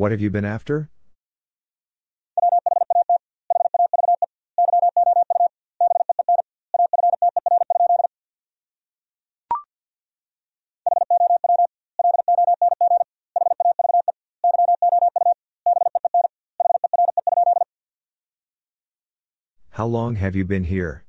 What have you been after? How long have you been here?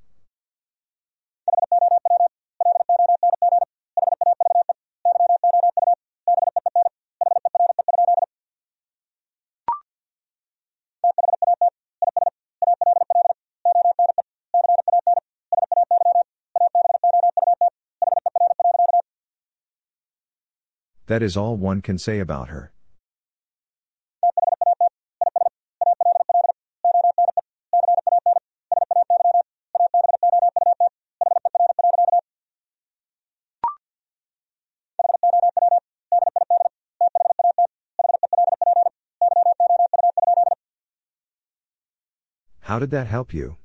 That is all one can say about her. How did that help you?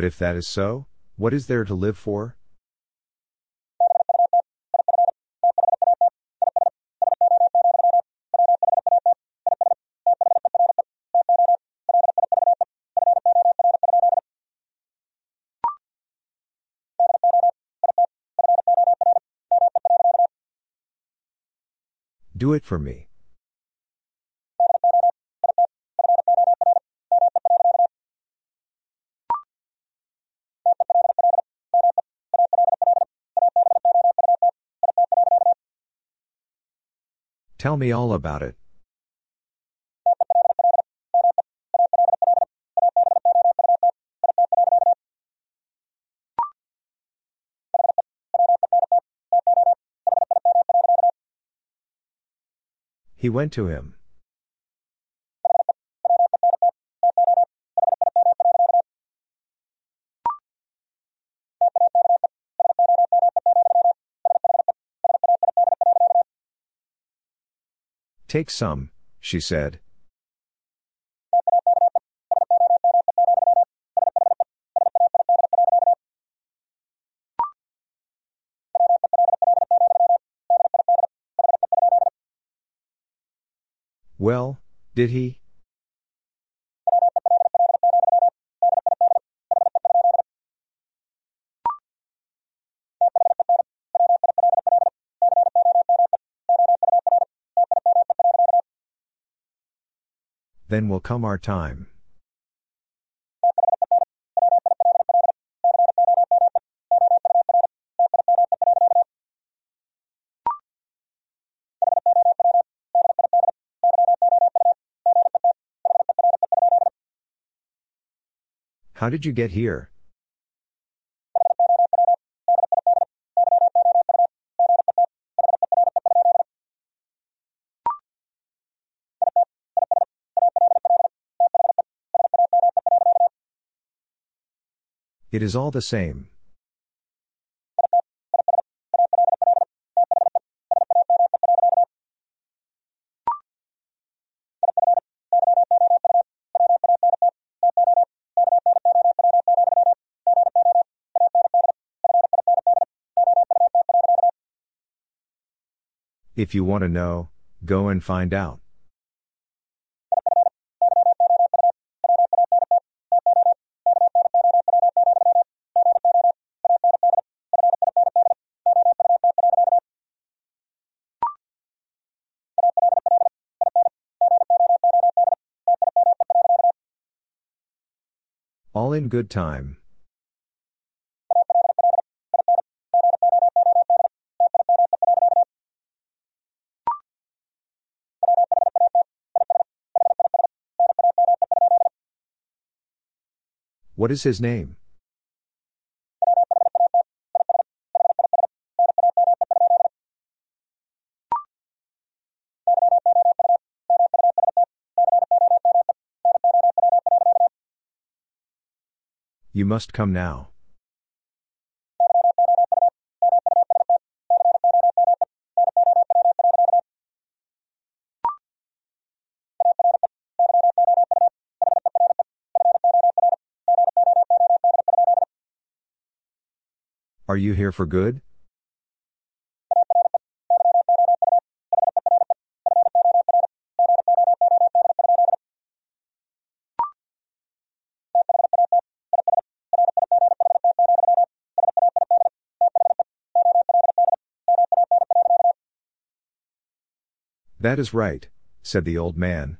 But if that is so, what is there to live for? Do it for me. Tell me all about it. He went to him. Take some, she said. Well, did he? Then will come our time. How did you get here? It is all the same. If you want to know, go and find out. Good time. What is his name? You must come now. Are you here for good? That is right, said the old man.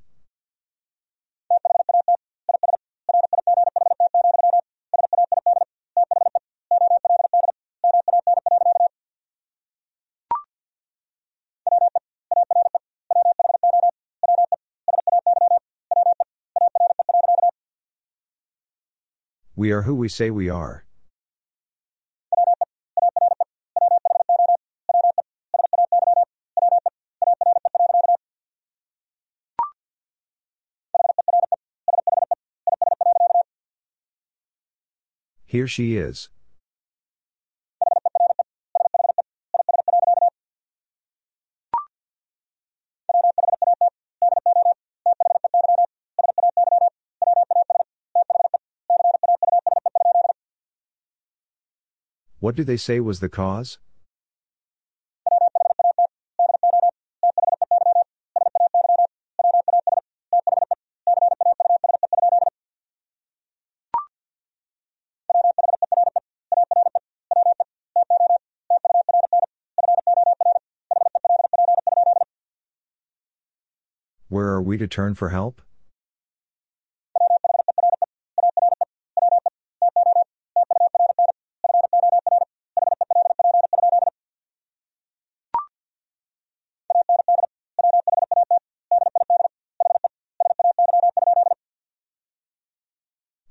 We are who we say we are. Here she is. What do they say was the cause? Where are we to turn for help?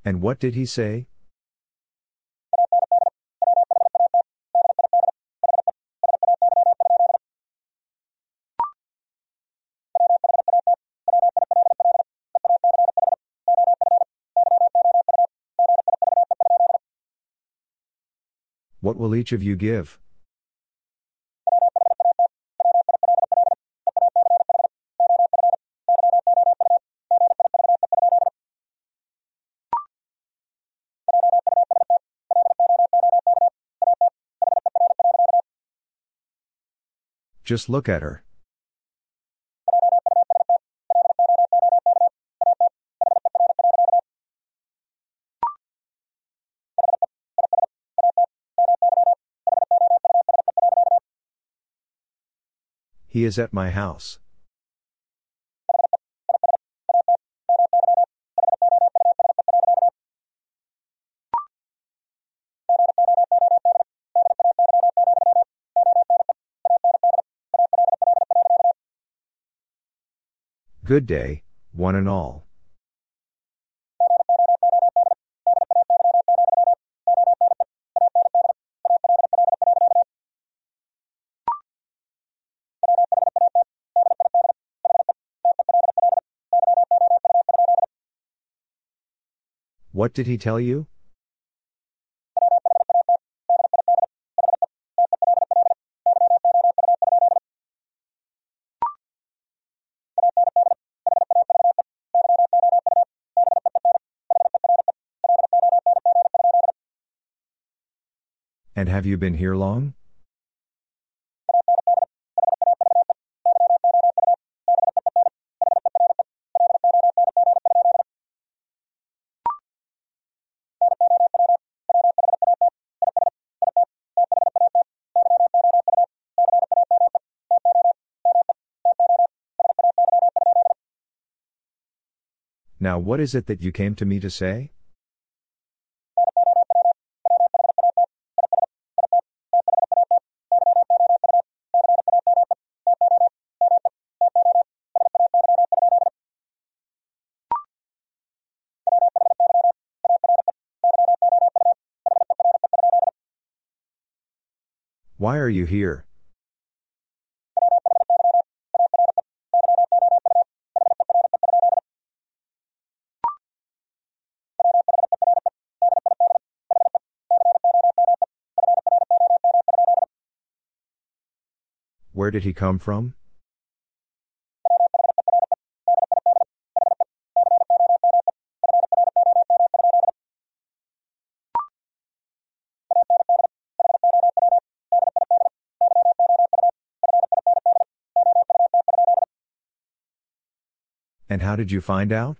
And what did he say? Will each of you give? Just look at her. He is at my house. Good day, one and all. What did he tell you? And have you been here long? Now, what is it that you came to me to say? Why are you here? Where did he come from? And how did you find out?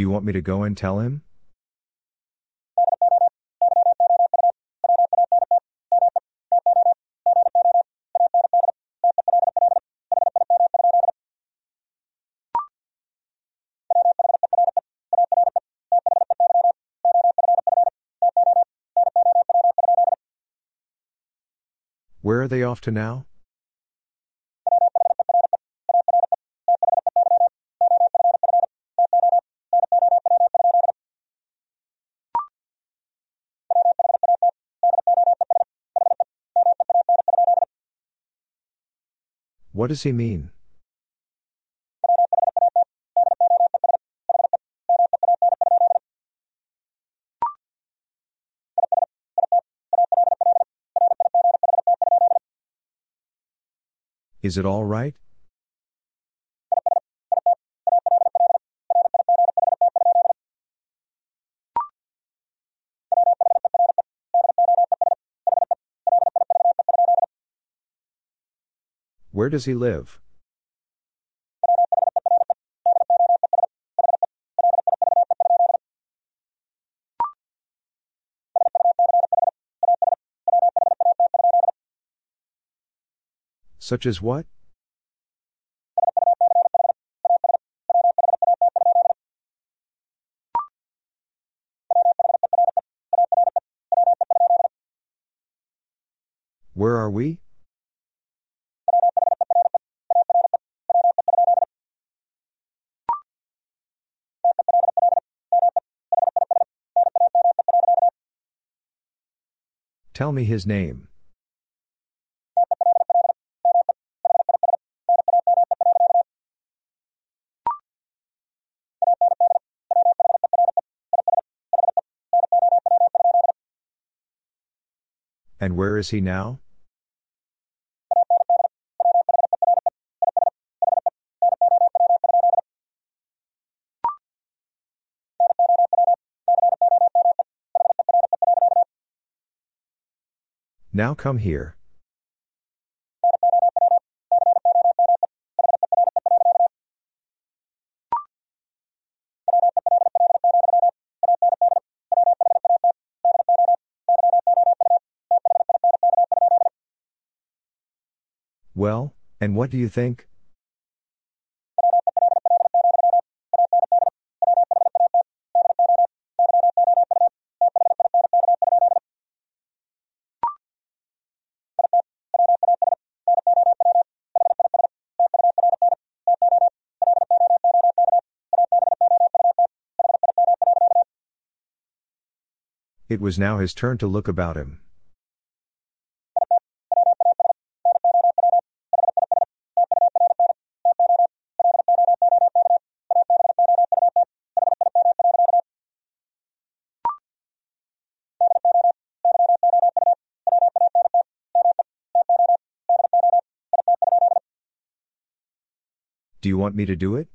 Do you want me to go and tell him? Where are they off to now? What does he mean? Is it all right? Does he live? Such as what? Where are we? Tell me his name. And where is he now? Now come here. Well, and what do you think? It was now his turn to look about him. Do you want me to do it?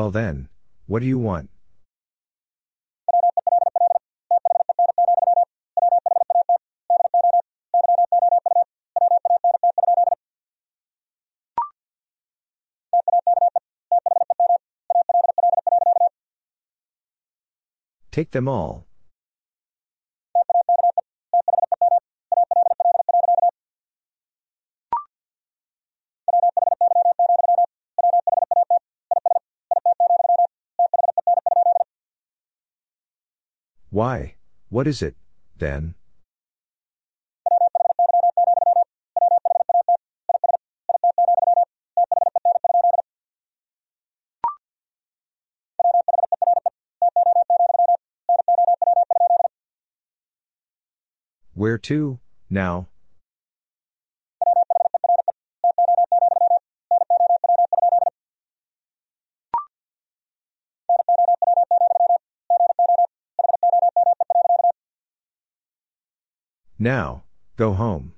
Well then, what do you want? Take them all. Why, what is it, then? Where to, now? Now, go home.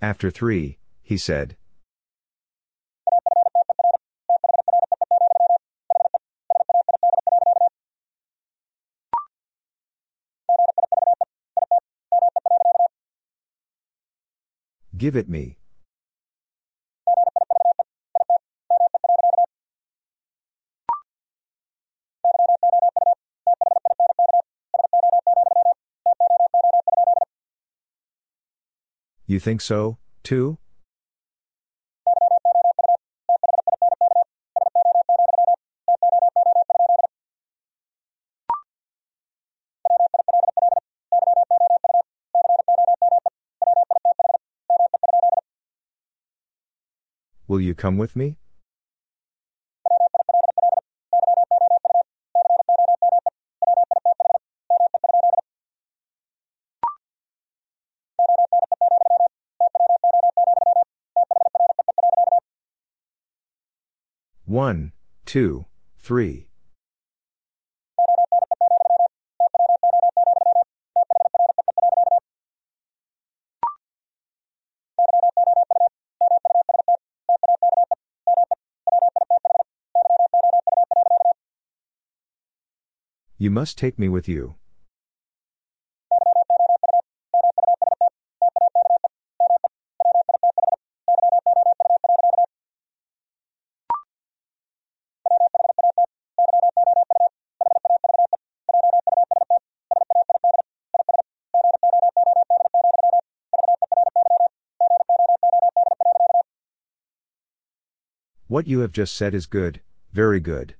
After three, he said. Give it me. You think so, too? Will you come with me? One, two, three. You must take me with you. What you have just said is good, very good.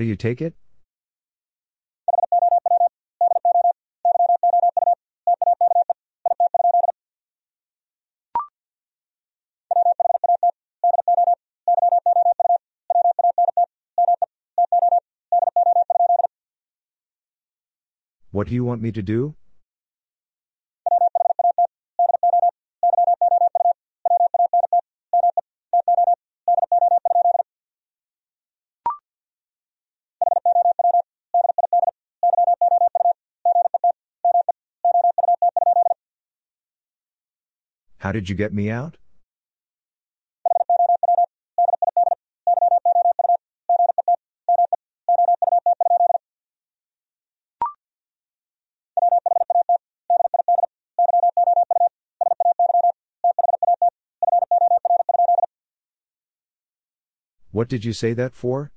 Do you take it? What do you want me to do? How did you get me out? What did you say that for?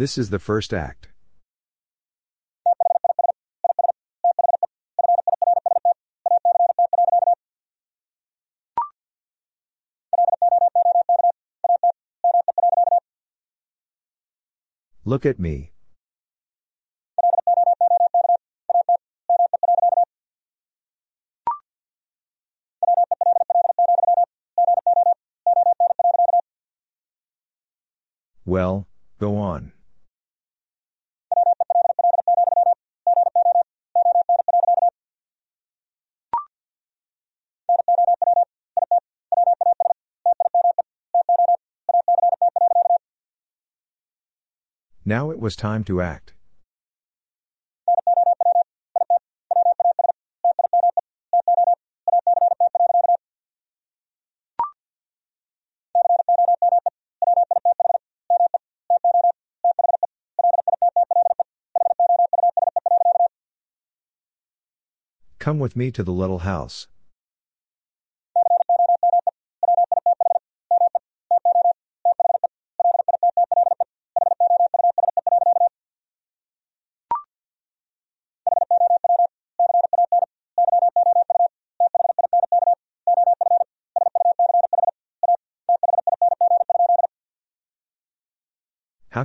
This is the first act. Look at me. Well, go on. Now it was time to act. Come with me to the little house.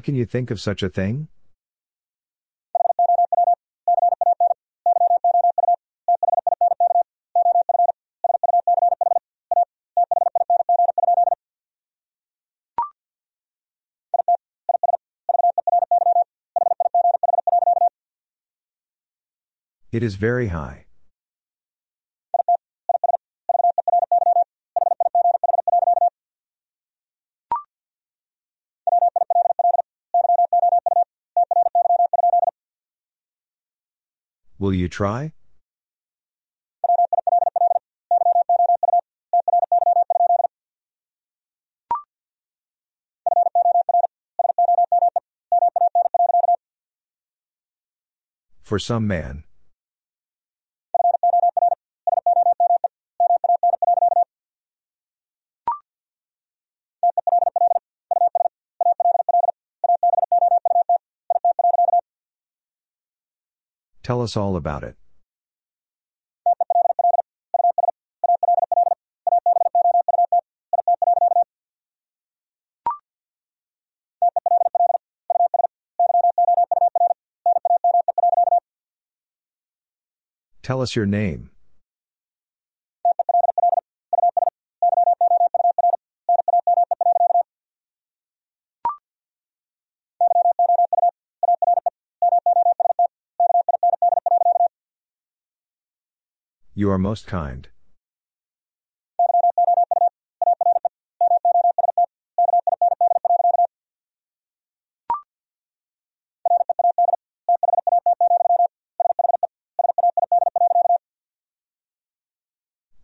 Can you think of such a thing? It is very high. Will you try? For some man. Tell us all about it. Tell us your name. You are most kind.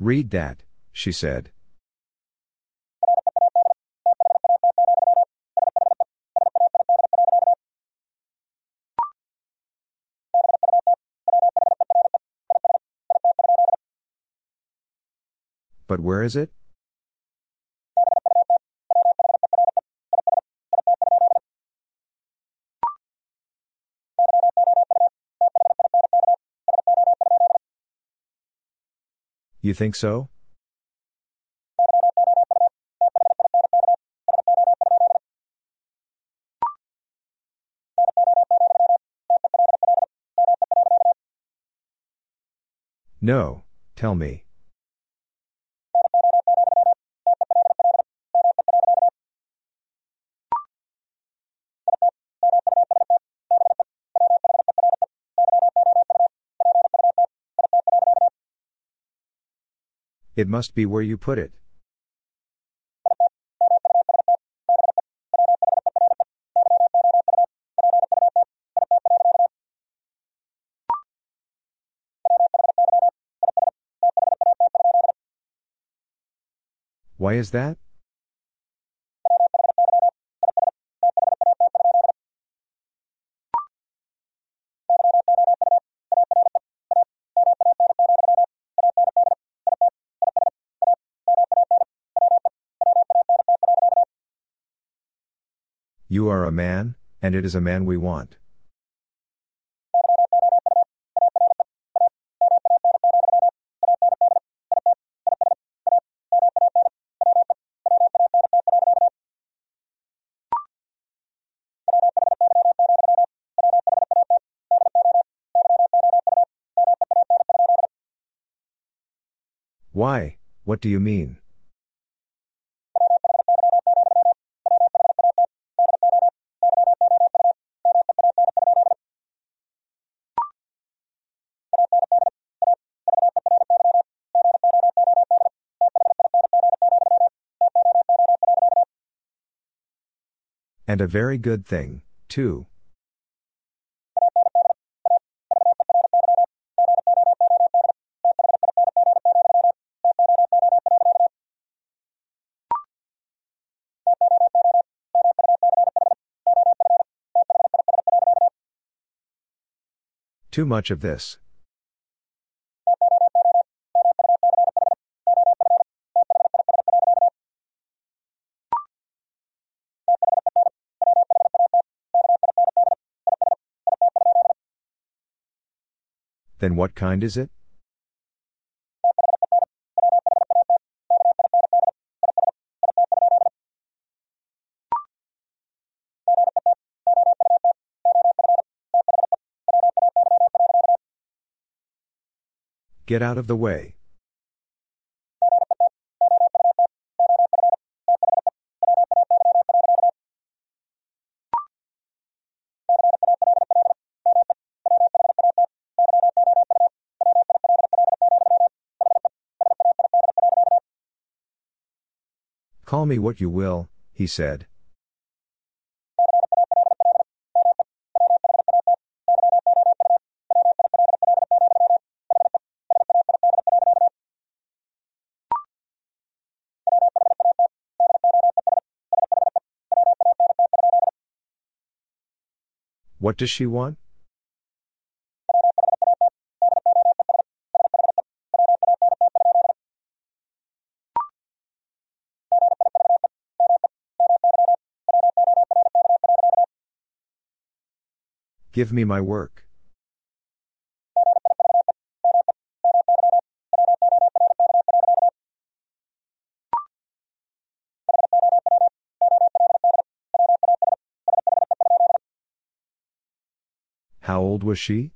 Read that, she said. Where is it? You think so? No, tell me. It must be where you put it. Why is that? You are a man, and it is a man we want. Why, what do you mean? And a very good thing, too. Too much of this. Then what kind is it? Get out of the way. Me what you will, he said. What does she want? Give me my work. How old was she?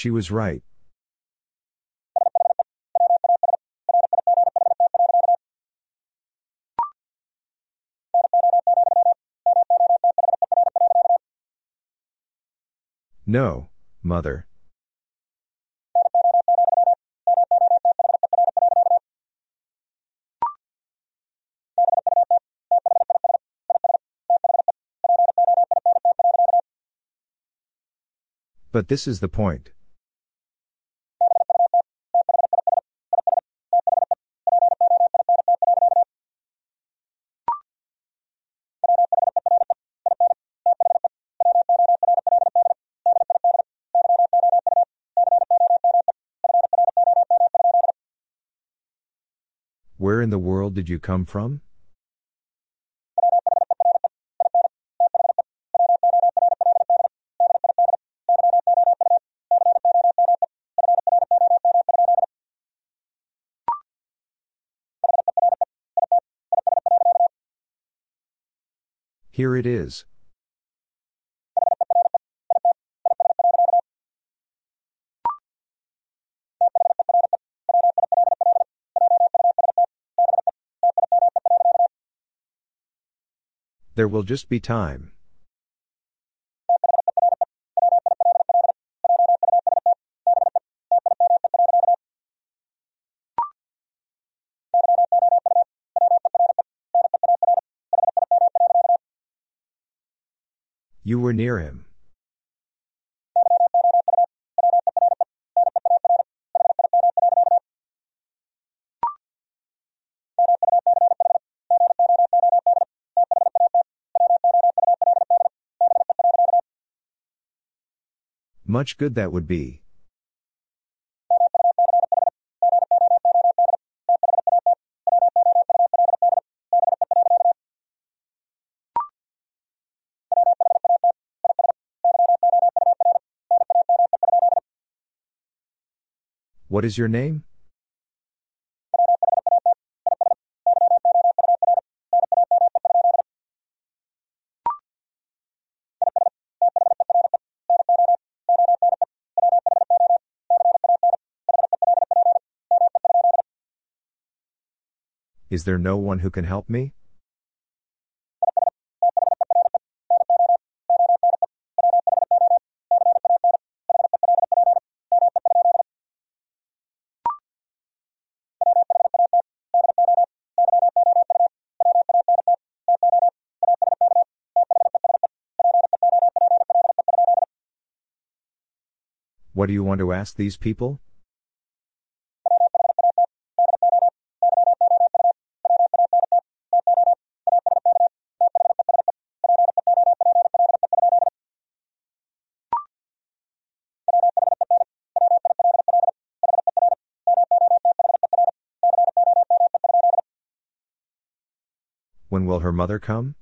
She was right. No, mother. But this is the point. In the world did you come from? Here it is. There will just be time. You were near him. Much good that would be. What is your name? Is there no one who can help me? What do you want to ask these people? Will her mother come?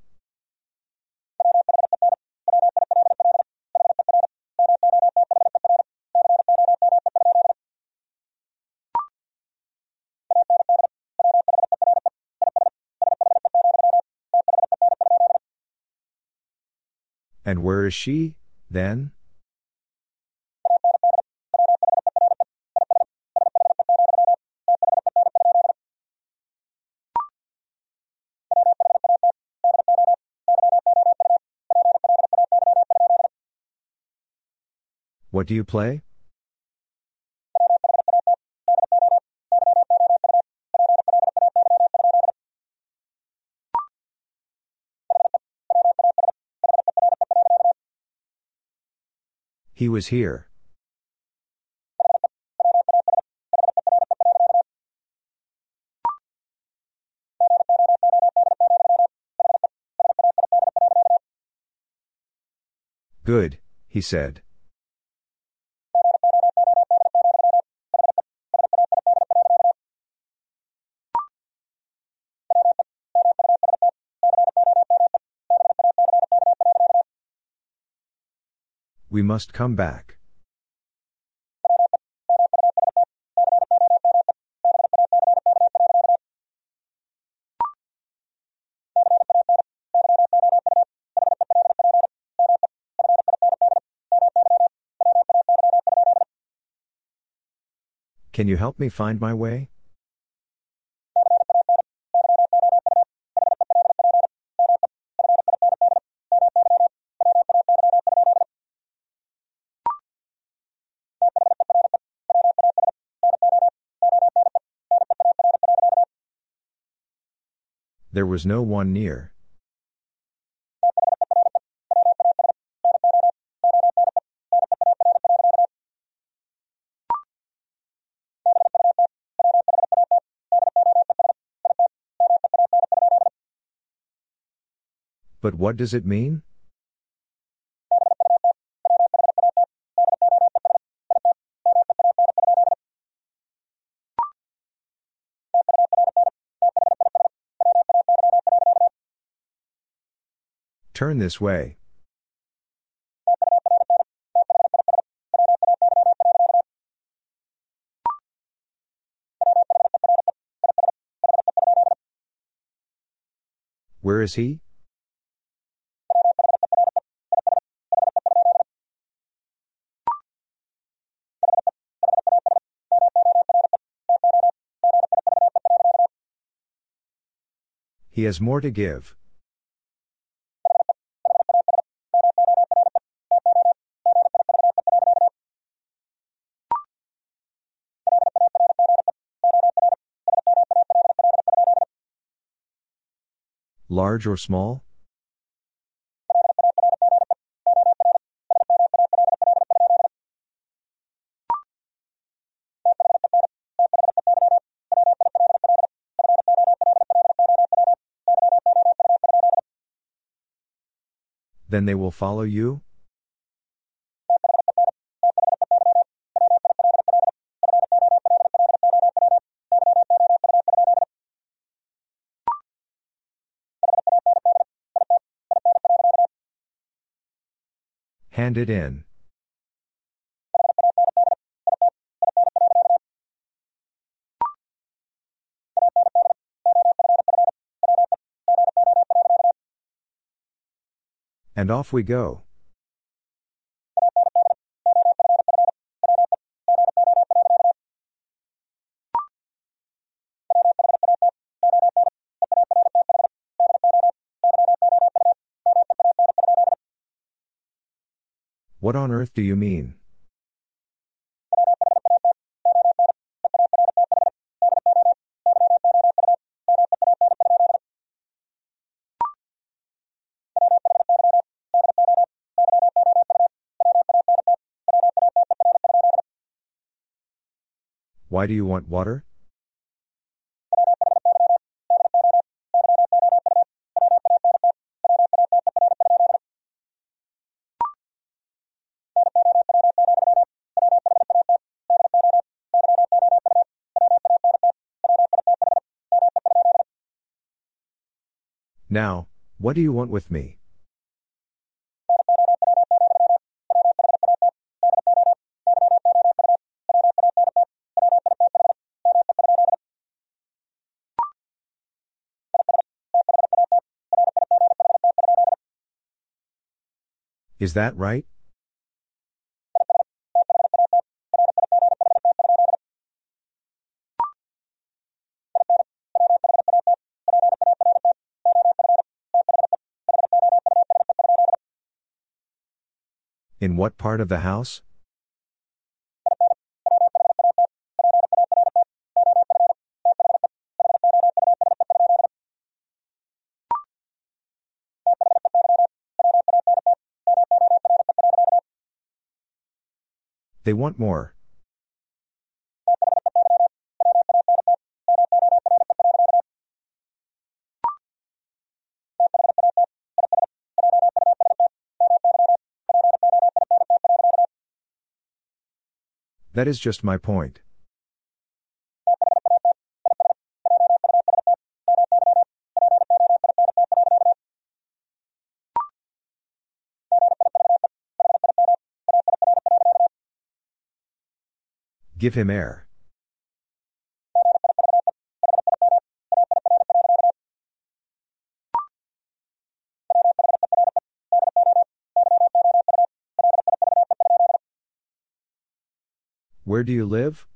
And where is she, then? What do you play? He was here. Good, he said. We must come back. Can you help me find my way? There was no one near. But what does it mean? Turn this way. Where is he? He has more to give. Large or small? Then they will follow you? Hand it in. And off we go. What on earth do you mean? Why do you want water? Now, what do you want with me? Is that right? What part of the house? They want more. That is just my point. Give him air. Where do you live?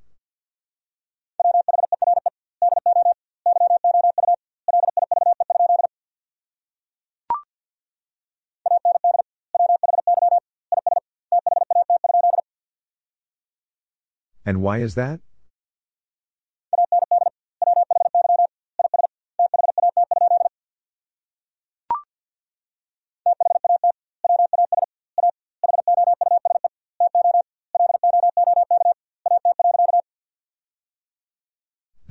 And why is that?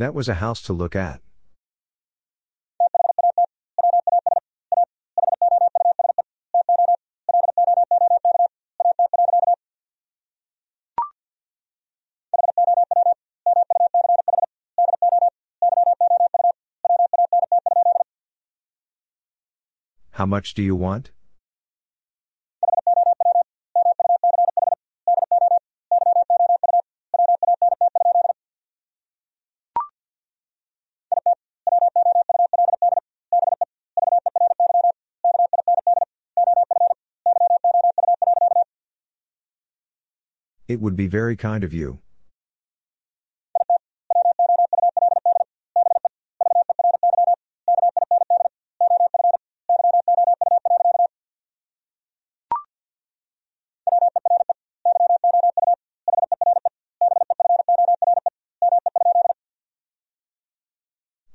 That was a house to look at. How much do you want? It would be very kind of you.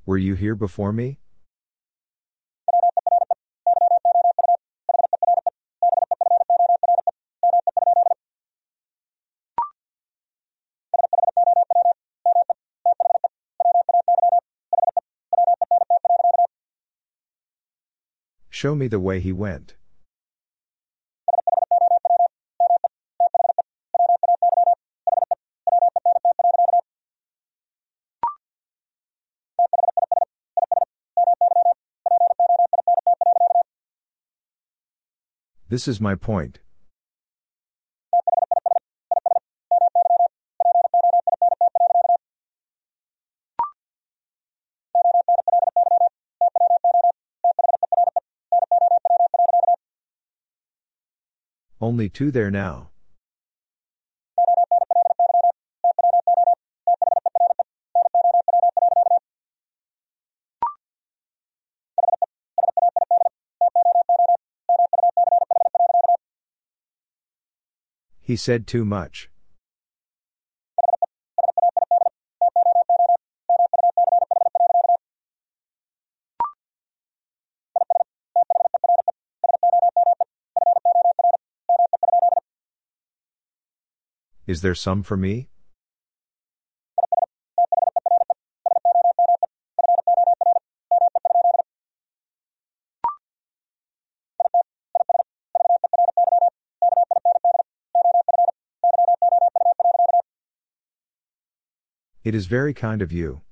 Were you here before me? Show me the way he went. This is my point. Only two there now. He said too much. Is there some for me? It is very kind of you.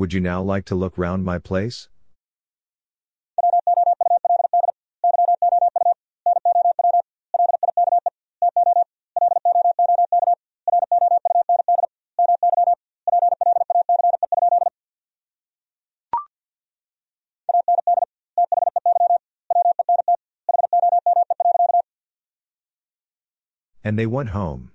Would you now like to look round my place? And they went home.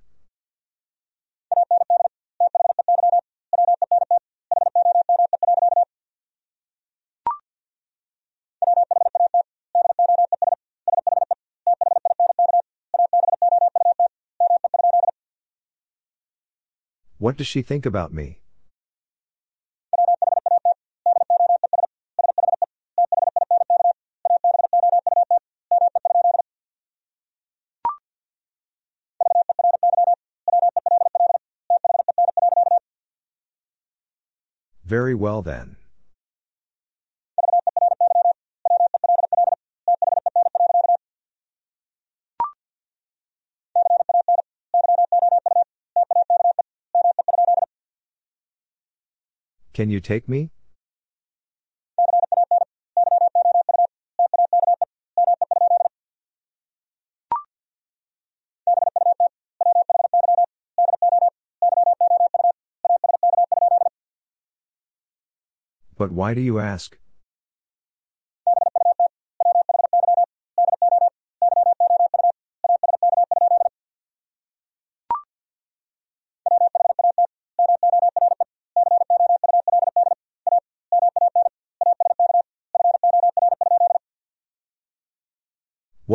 What does she think about me? Very well then. Can you take me? But why do you ask?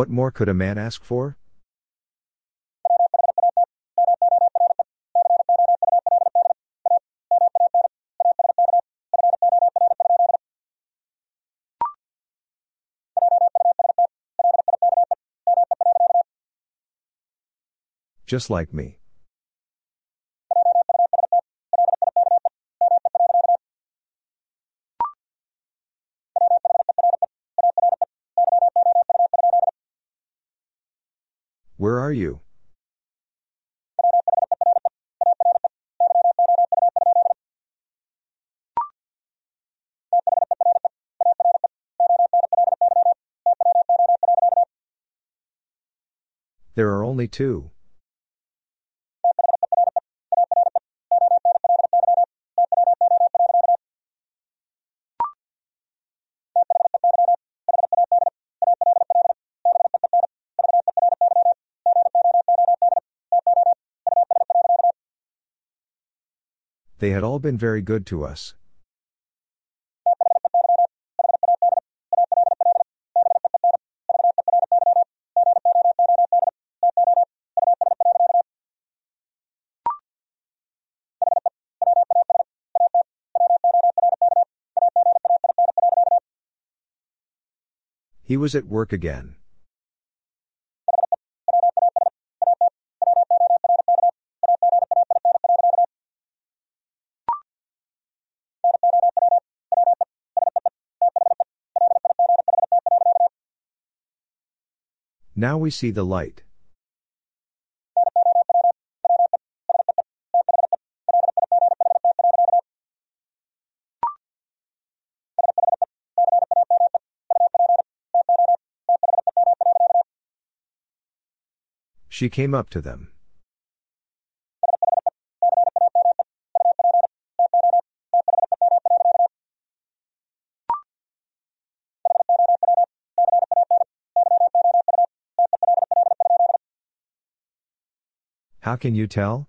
What more could a man ask for? Just like me. Are you? There are only two. They had all been very good to us. He was at work again. Now we see the light. She came up to them. How can you tell?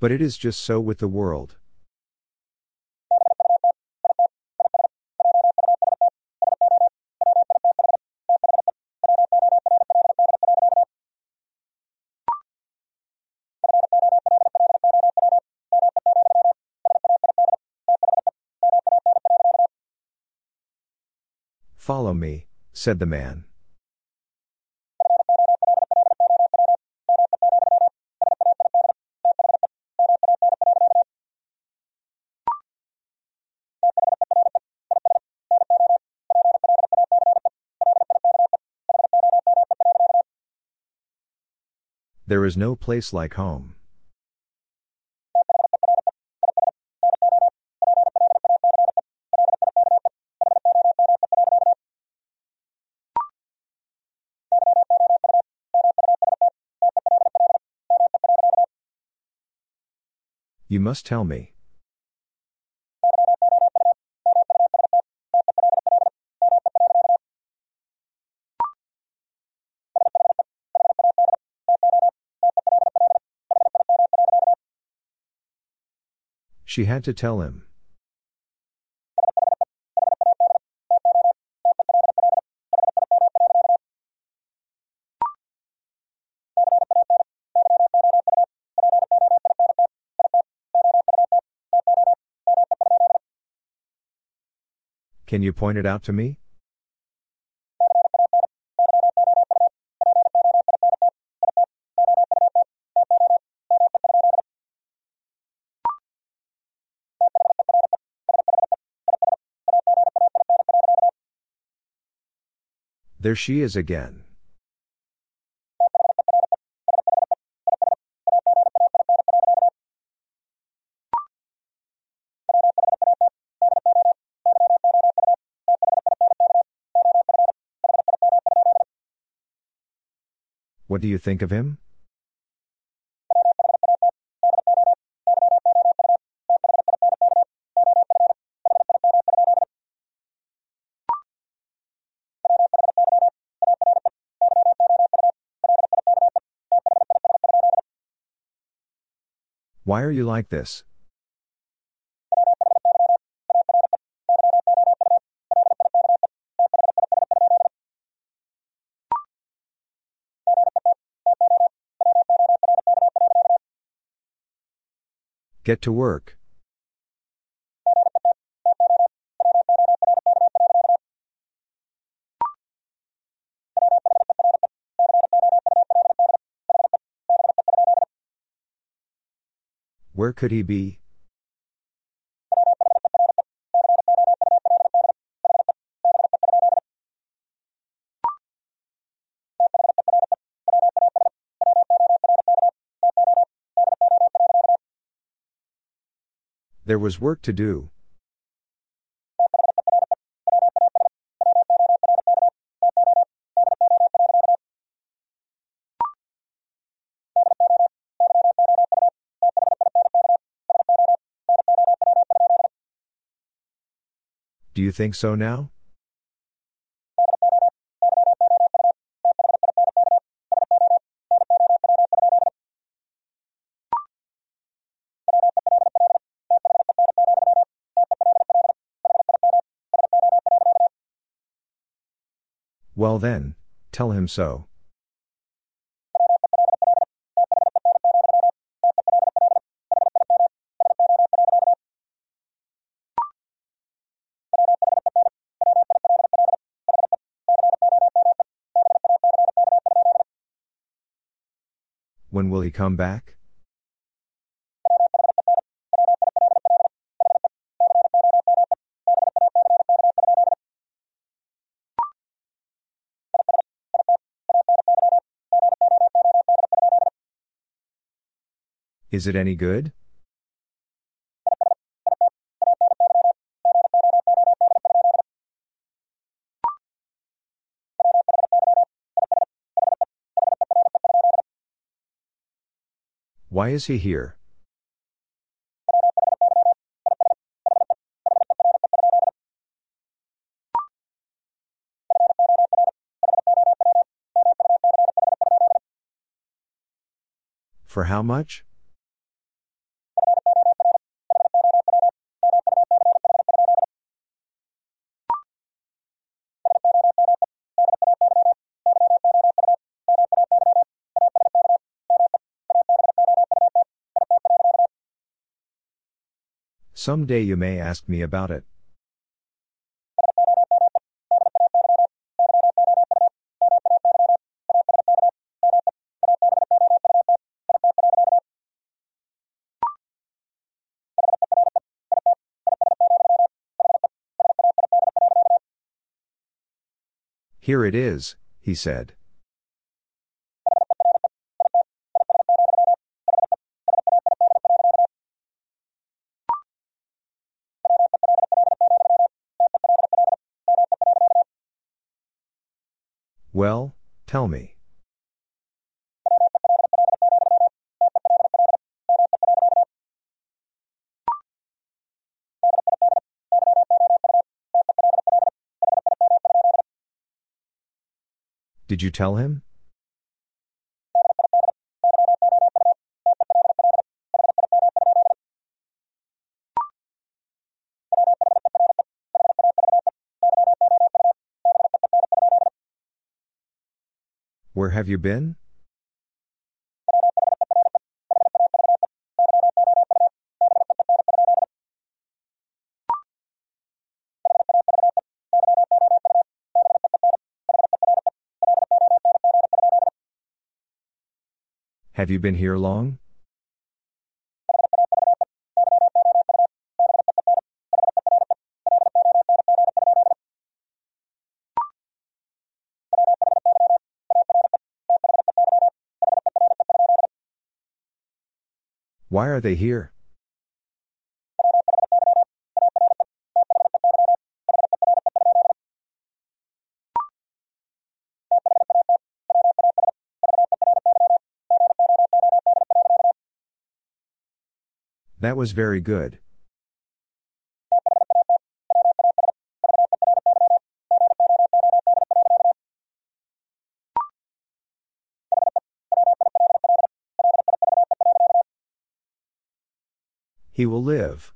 But it is just so with the world. Follow me, said the man. There is no place like home. You must tell me. She had to tell him. Can you point it out to me? There she is again. What do you think of him? Why are you like this? Get to work. Where could he be? There was work to do. Do you think so now? Well then, tell him so. When will he come back? Is it any good? Why is he here? For how much? Some day you may ask me about it. Here it is, he said. Well, tell me. Did you tell him? Where have you been? Have you been here long? Why are they here? That was very good. He will live.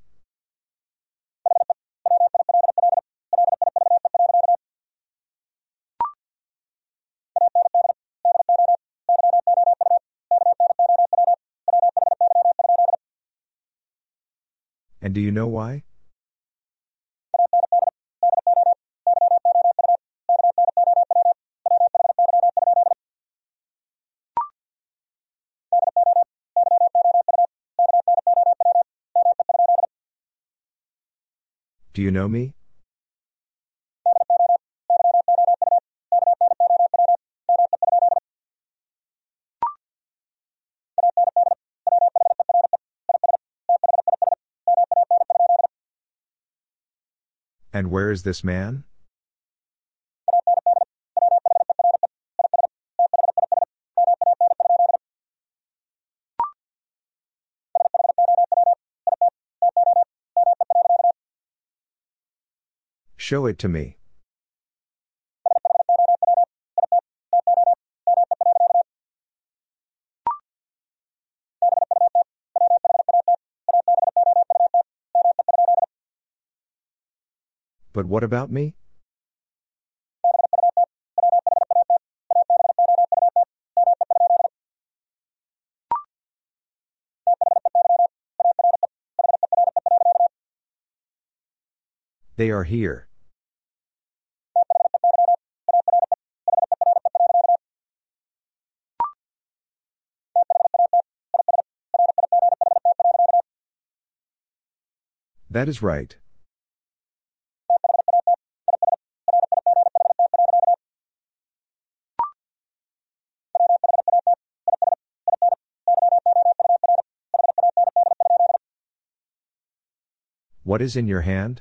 And do you know why? Do you know me? And where is this man? Show it to me. But what about me? They are here. That is right. What is in your hand?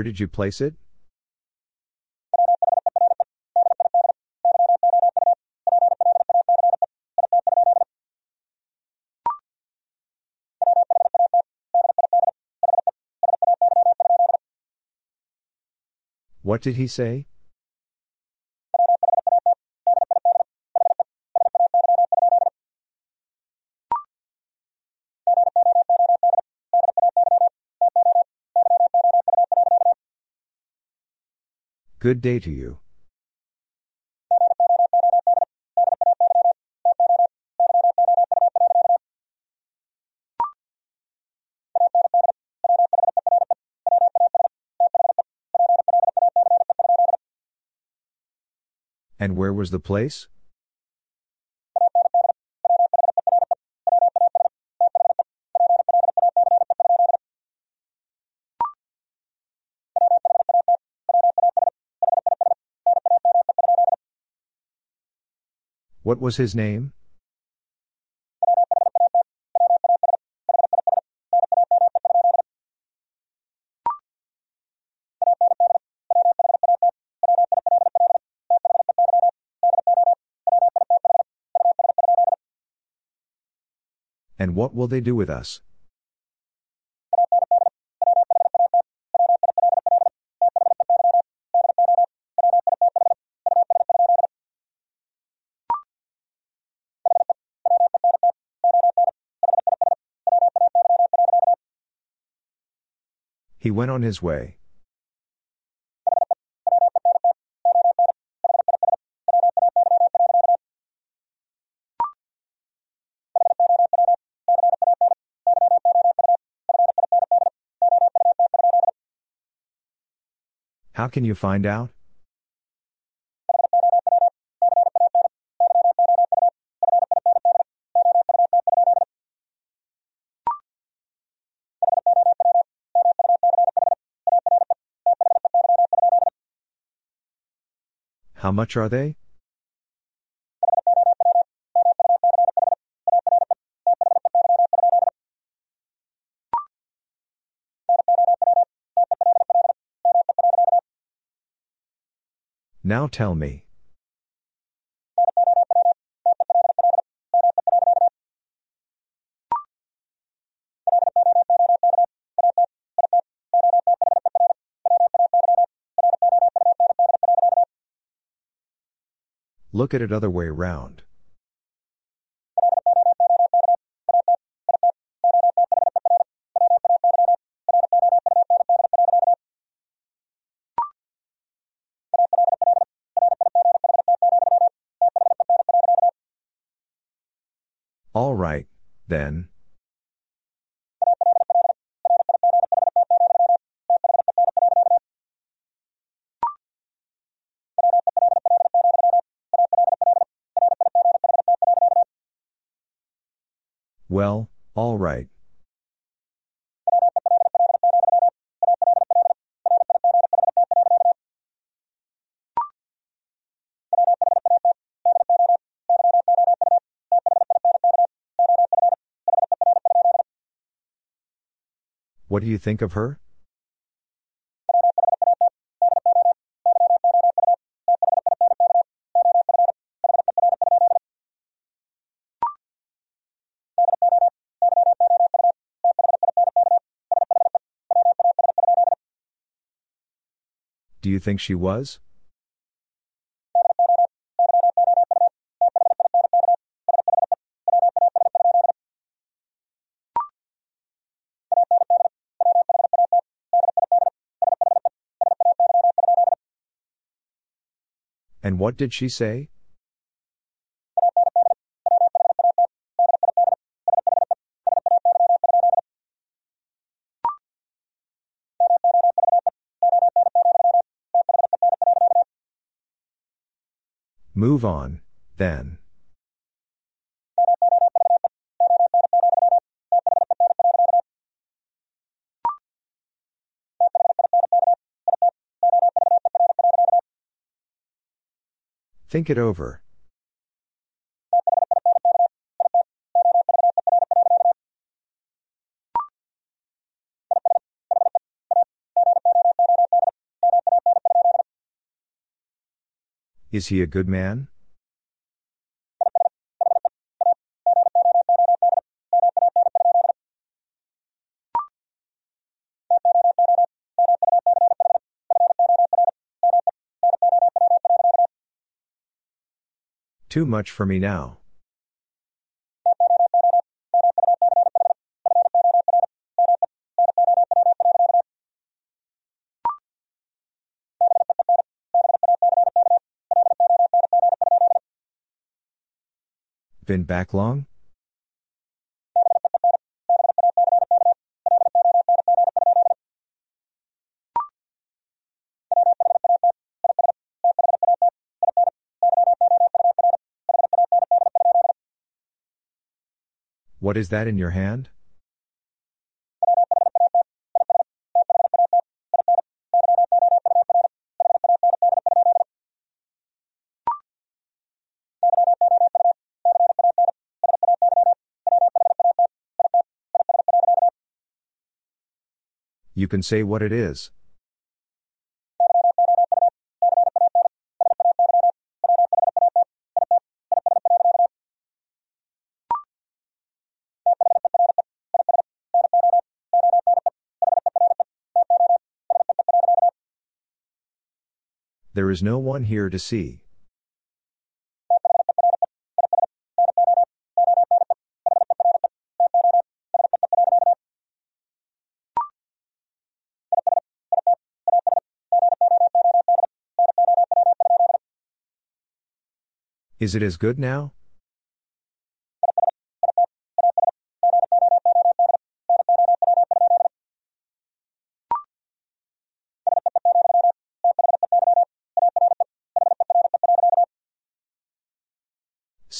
Where did you place it? What did he say? Good day to you. And where was the place? What was his name? And what will they do with us? He went on his way. How can you find out? How much are they? Now tell me. Look at it other way round. What do you think of her? Do you think she was? What did she say? Move on, then. Think it over. Is he a good man? Too much for me now. Been back long? What is that in your hand? You can say what it is. There is no one here to see. Is it as good now?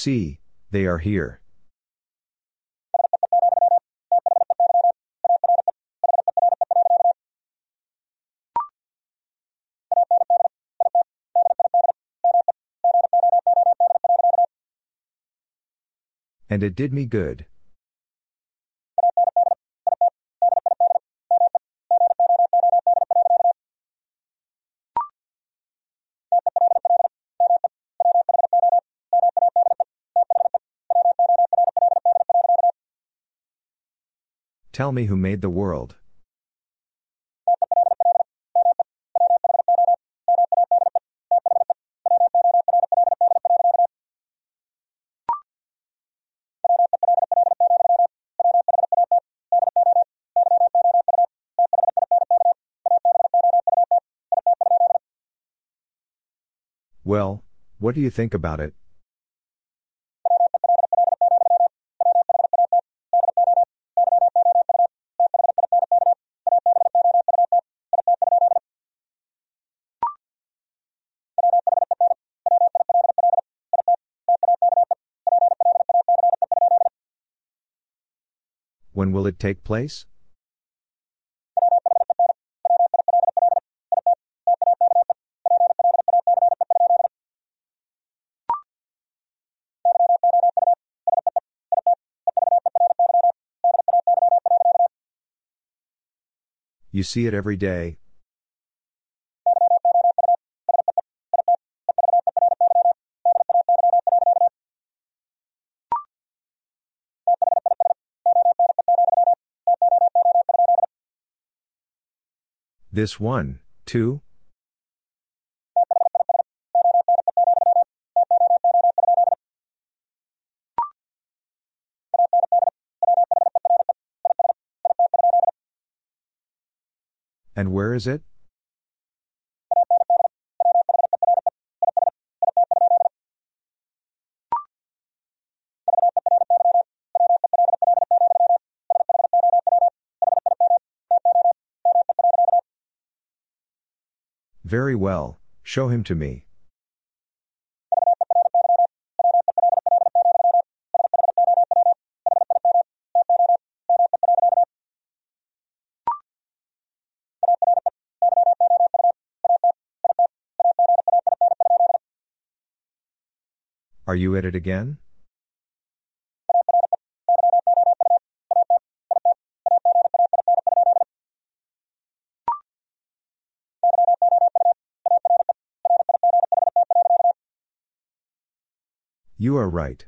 See, they are here. And it did me good. Tell me who made the world. Well, what do you think about it? It take place? You see it every day. This one, too? And where is it? Very well, show him to me. Are you at it again? You are right.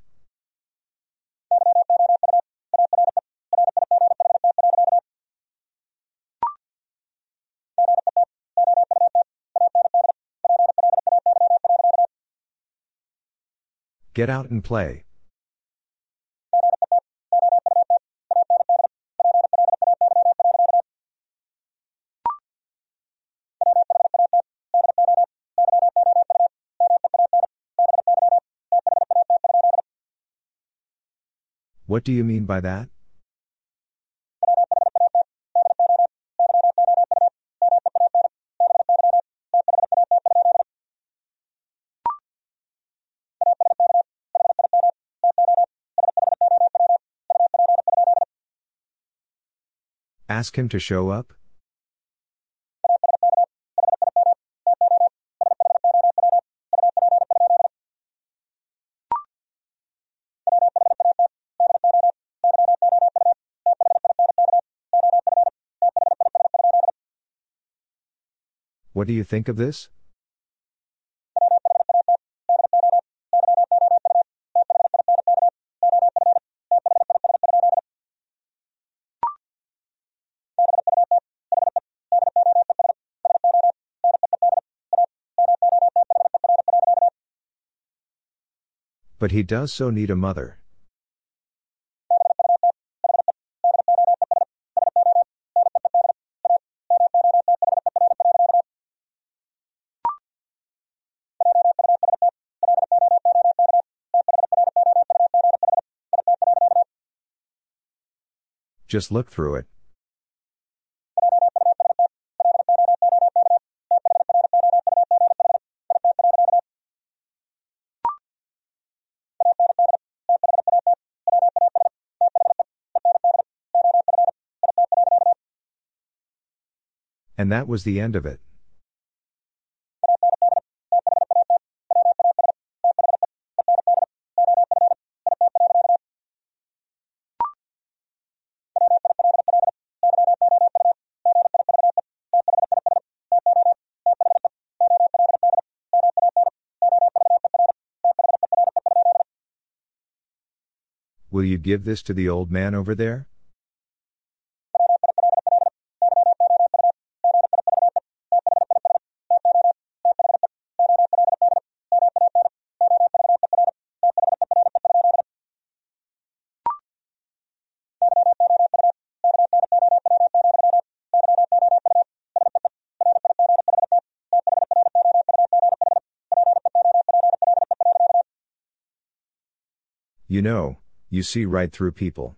Get out and play. What do you mean by that? Ask him to show up? What do you think of this? But he does so need a mother. Just look through it. And that was the end of it. Will you give this to the old man over there? You know, you see right through people.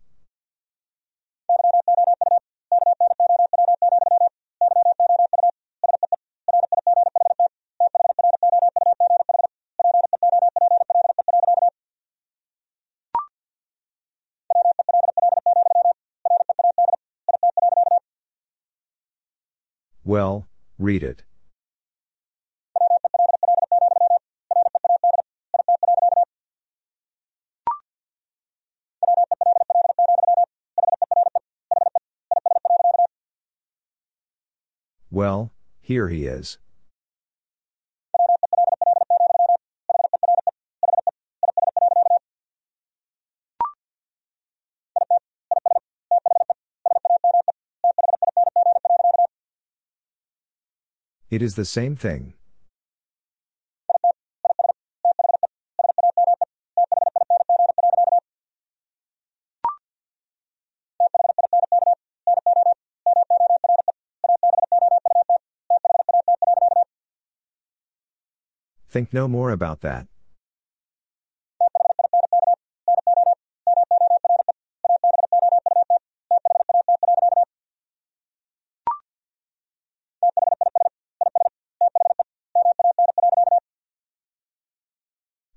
Well, read it. Well, here he is. It is the same thing. Think no more about that.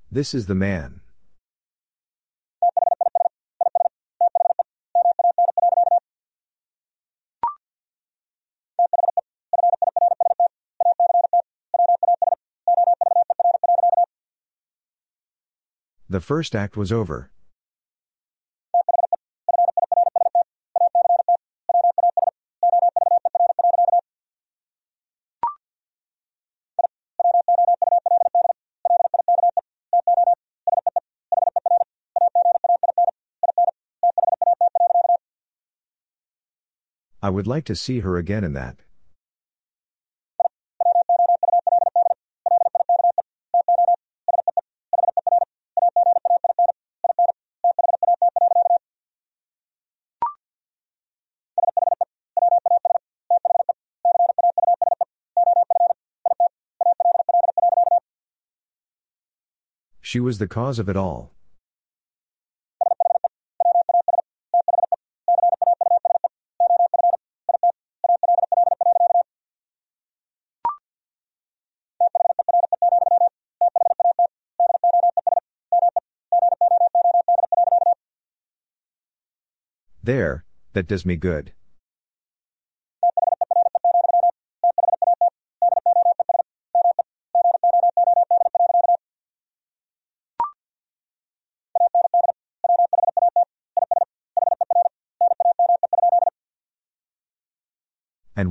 This is the man. The first act was over. I would like to see her again in that. She was the cause of it all. There, that does me good.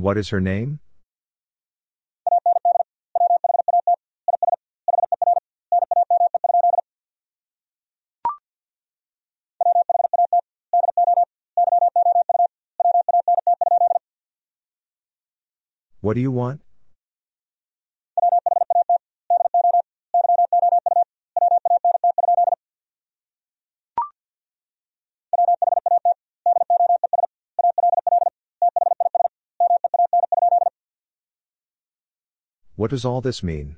What is her name? What do you want? What does all this mean?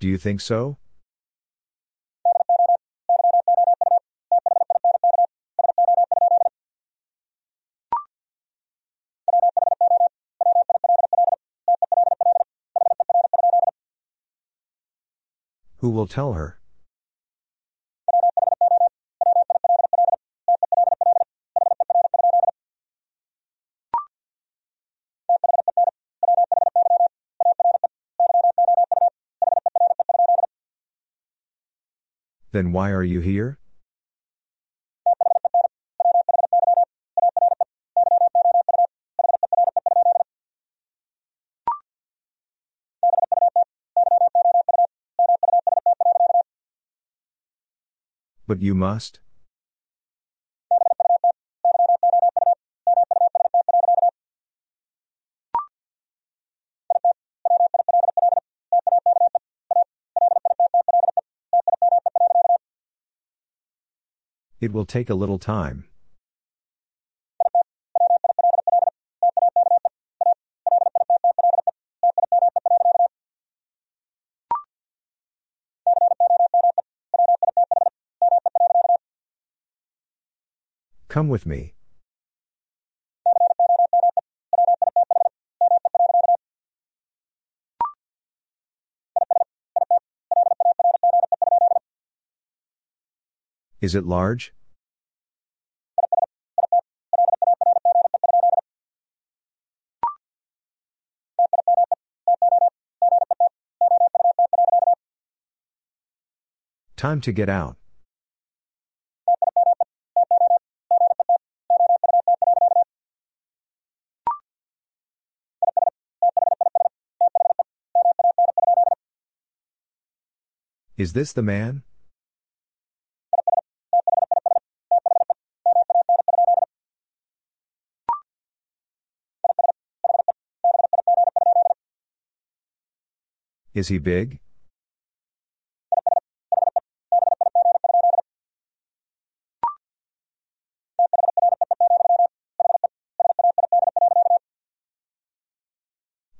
Do you think so? Who will tell her? Then why are you here? But you must? It will take a little time. Come with me. Is it large? Time to get out. Is this the man? Is he big?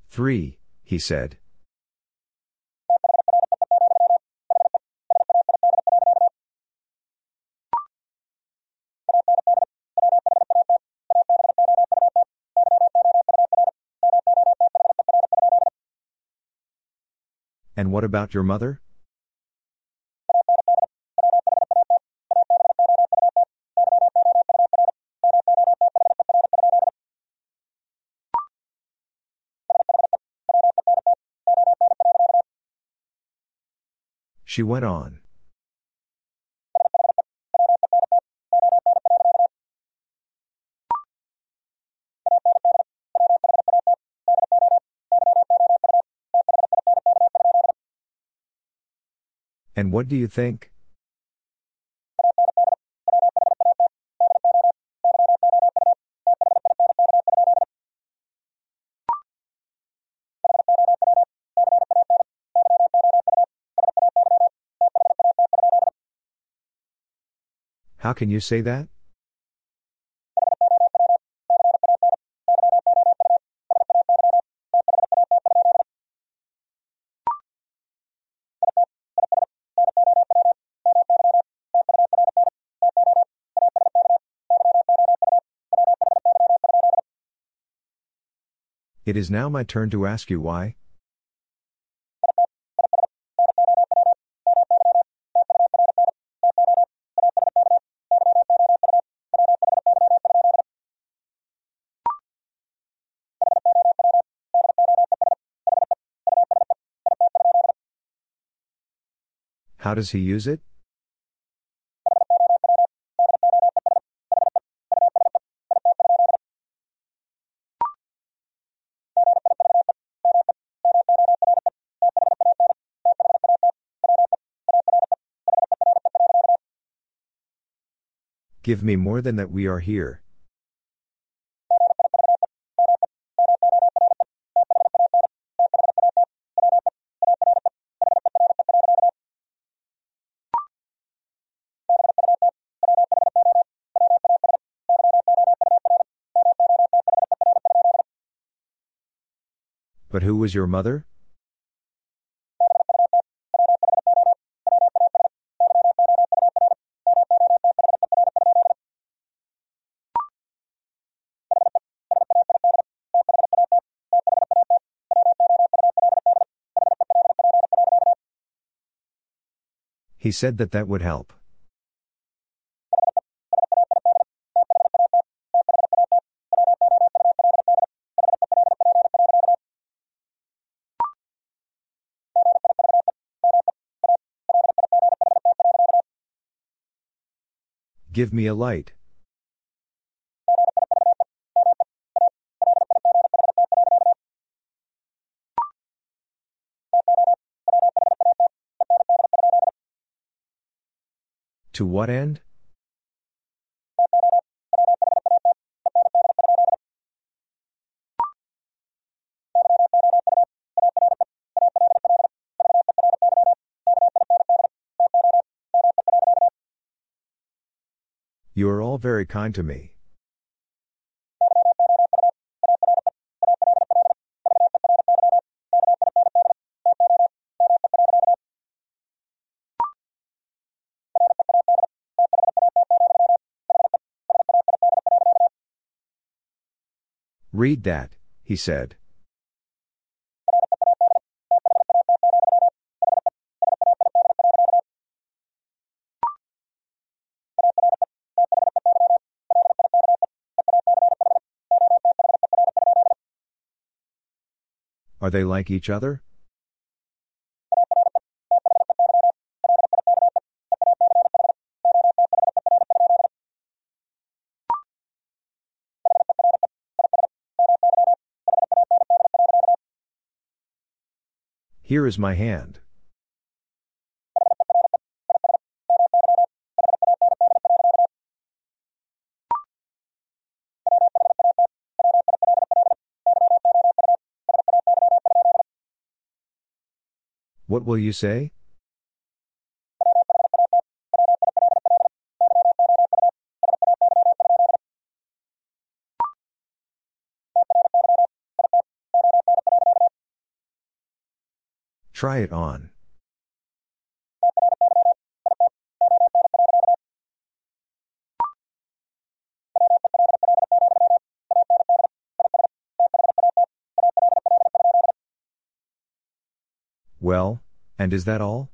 Three, he said. And what about your mother? She went on. And what do you think? How can you say that? It is now my turn to ask you why. How does he use it? Give me more than that we are here. But who was your mother? He said that that would help. Give me a light. To what end? You are all very kind to me. Read that, he said. Are they like each other? Here is my hand. What will you say? Try it on. Well, and is that all?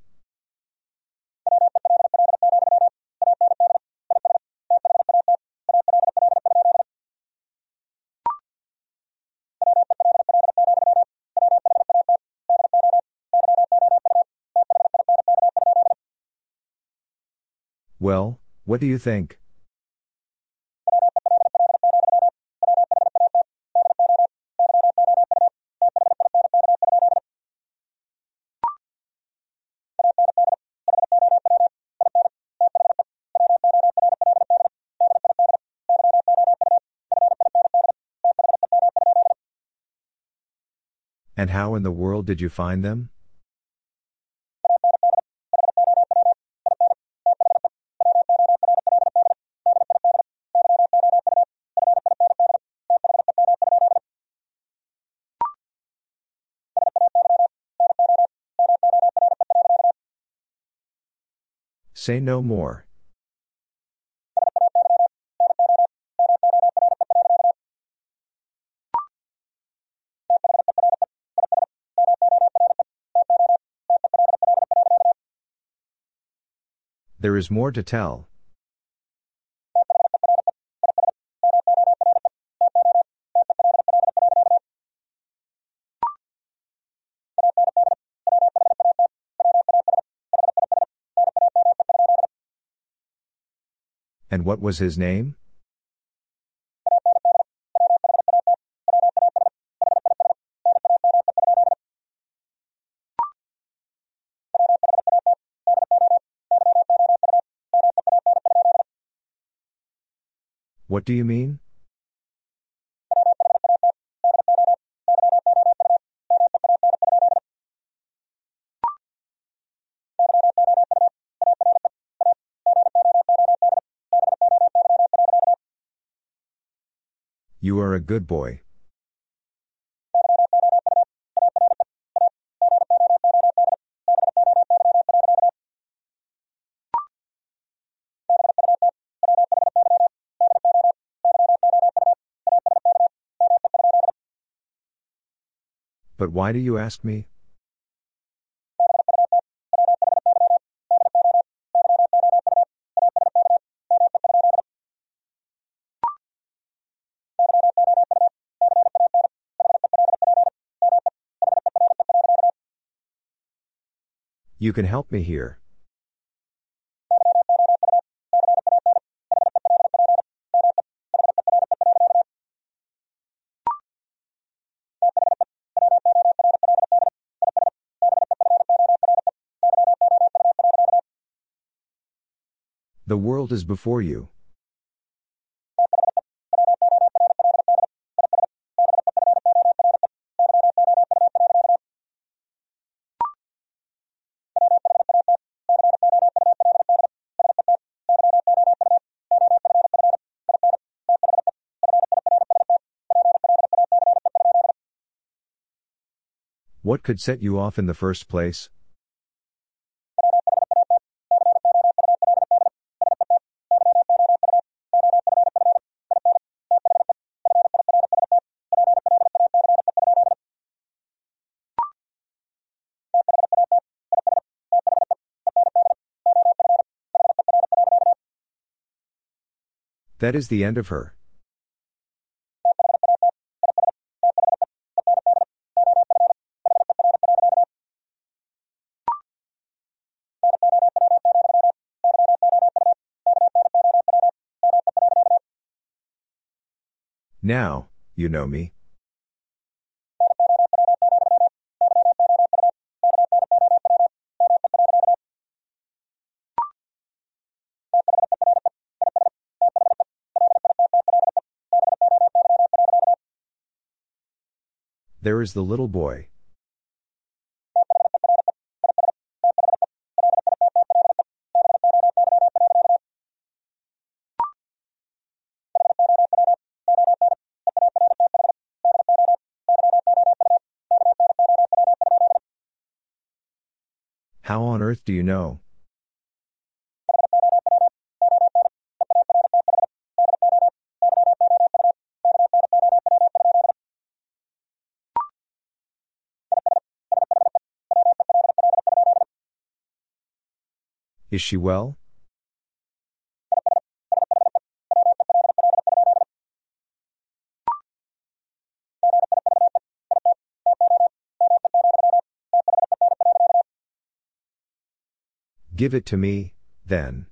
Well, what do you think? And how in the world did you find them? Say no more. There is more to tell. And what was his name? What do you mean? A good boy. But why do you ask me? You can help me here. The world is before you. What could set you off in the first place? That is the end of her. Now, you know me. There is the little boy. Earth do you know? Is she well? Give it to me, then.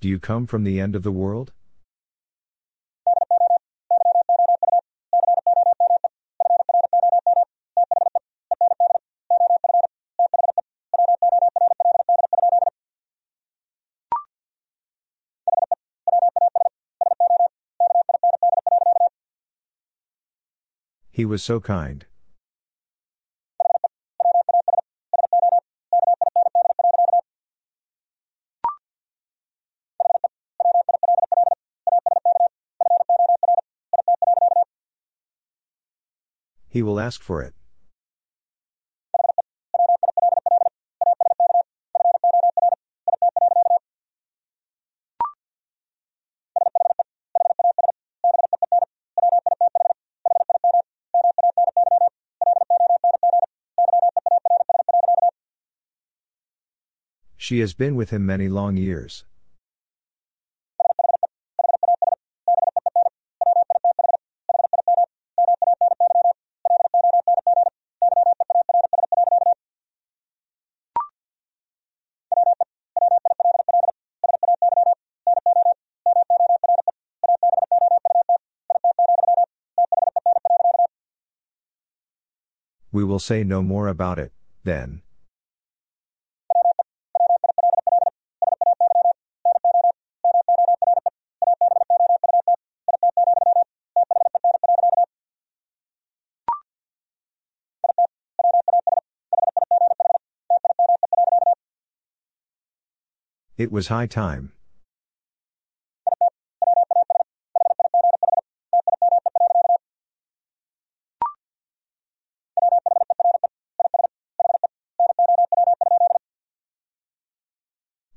Do you come from the end of the world? He was so kind. He will ask for it. She has been with him many long years. We will say no more about it, then. It was high time.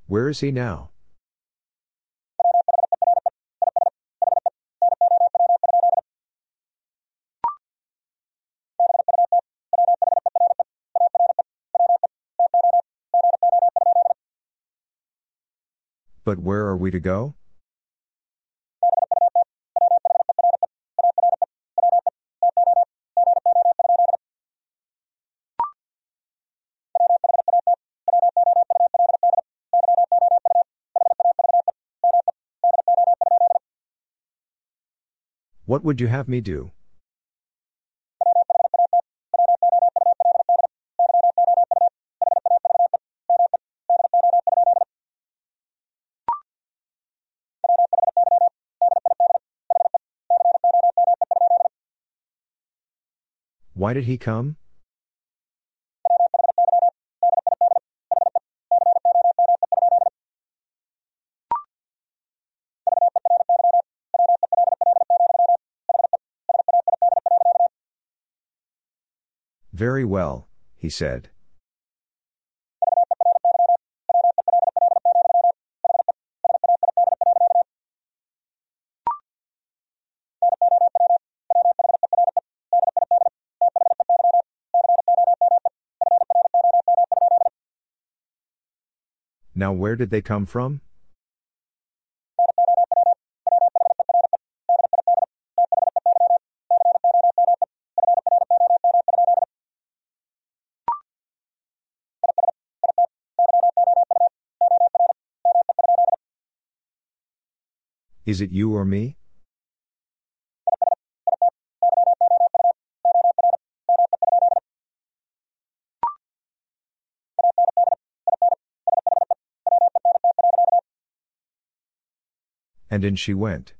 Where is he now? But where are we to go? What would you have me do? Why did he come? Very well, he said. Now where did they come from? Is it you or me? And in she went.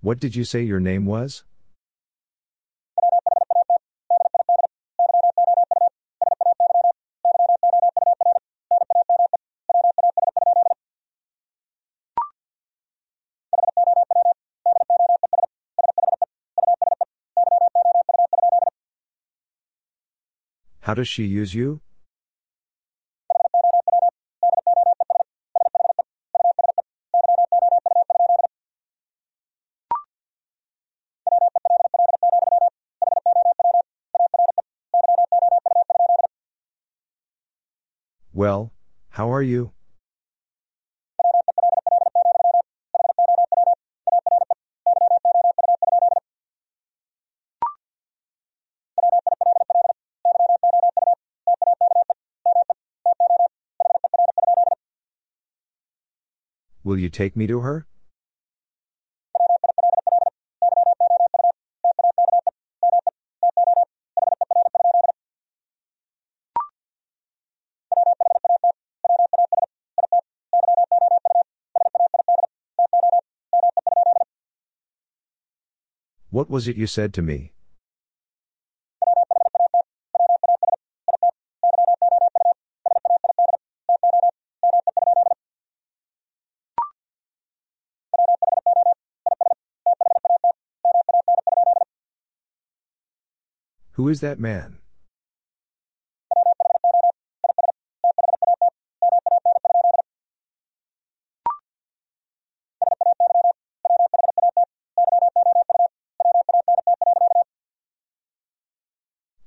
What did you say your name was? Does she use you? Will you take me to her? What was it you said to me? Who is that man?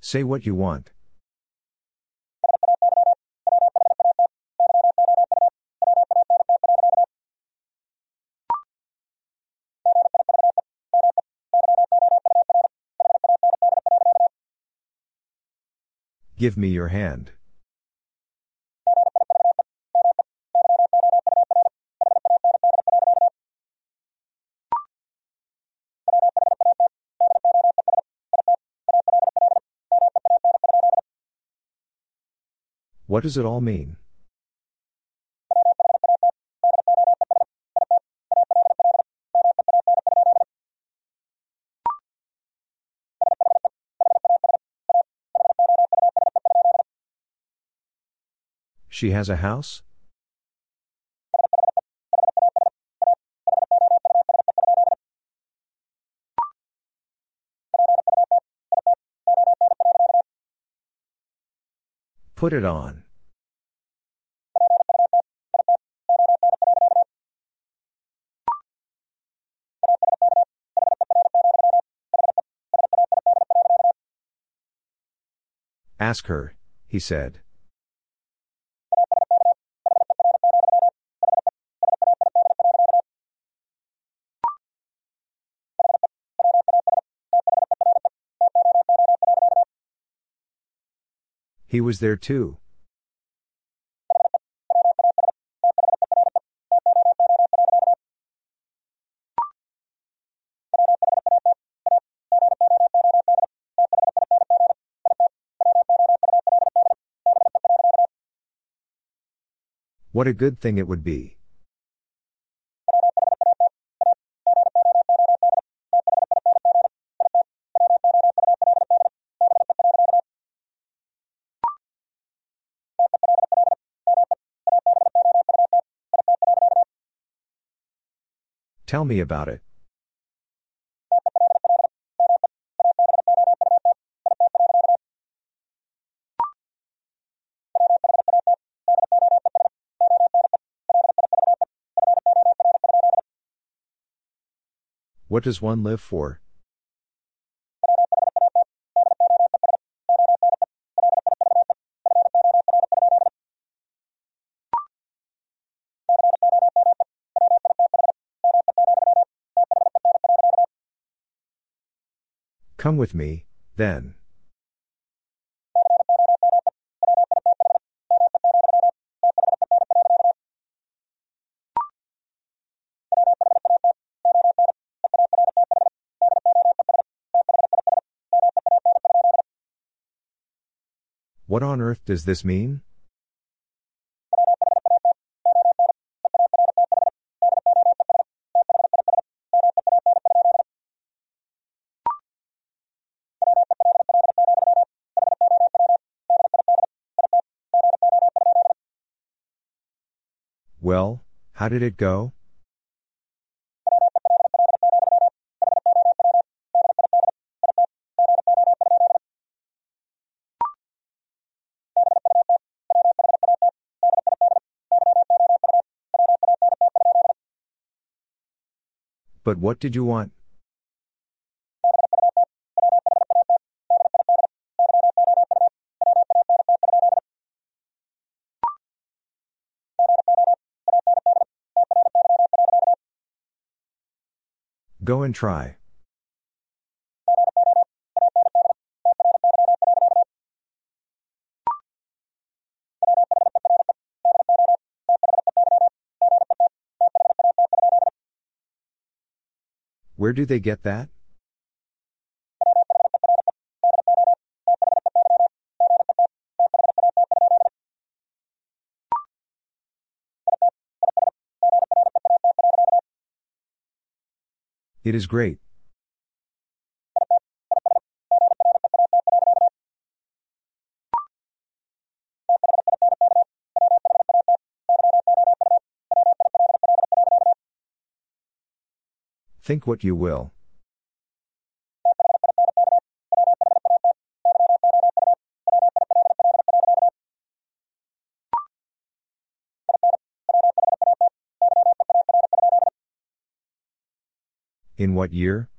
Say what you want. Give me your hand. What does it all mean? She has a house? Put it on. Ask her, he said. He was there too. What a good thing it would be. Tell me about it. What does one live for? Come with me, then. What on earth does this mean? How did it go? But what did you want? And try. Where do they get that? It is great. Think what you will. In what year?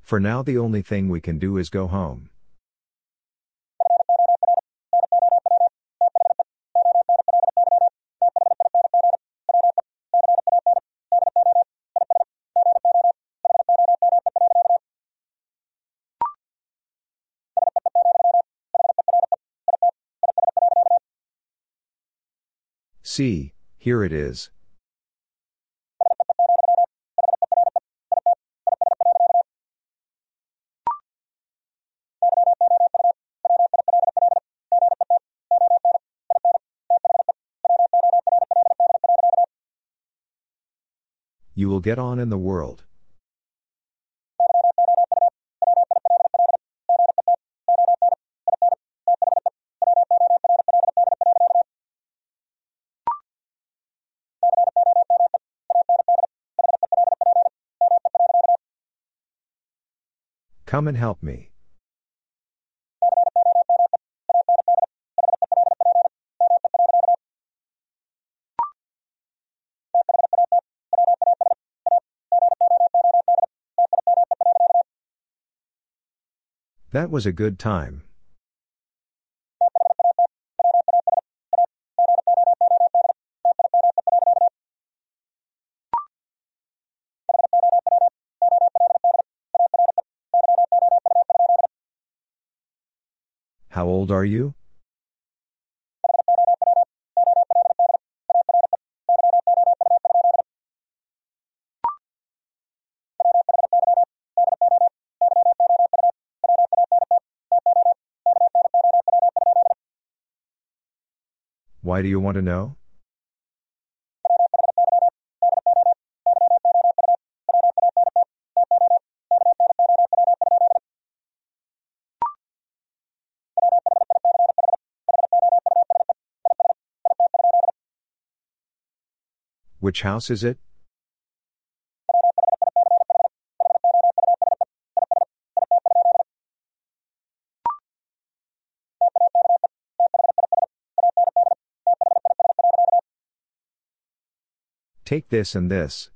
For now, the only thing we can do is go home. See, here it is. You will get on in the world. Come and help me. That was a good time. Old are you? Why do you want to know? Which house is it? Take this and this.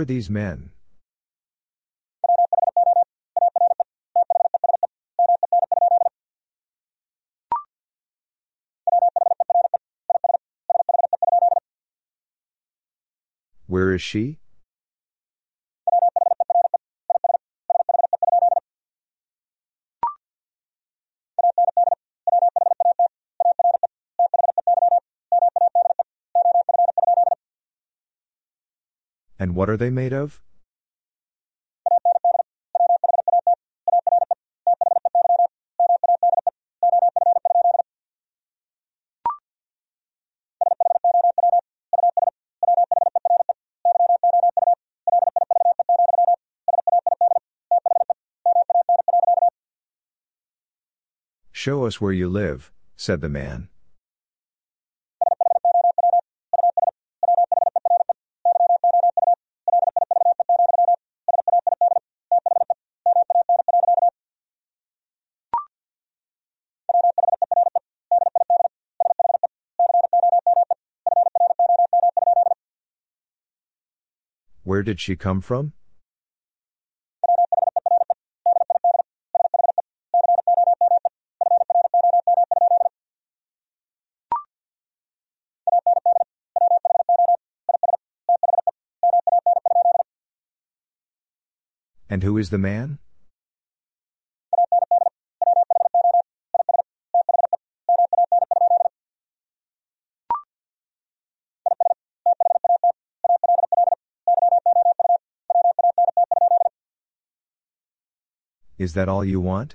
Are these men? Where is she? What are they made of? Show us where you live, said the man. Where did she come from? And who is the man? Is that all you want?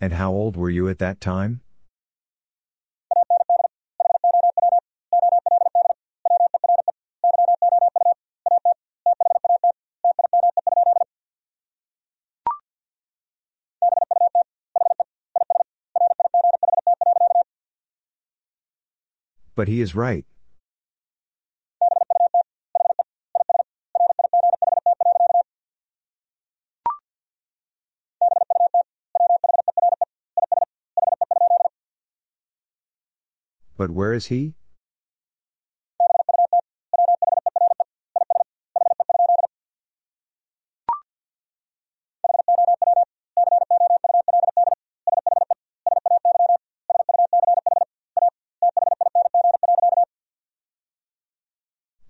And how old were you at that time? But he is right. But where is he?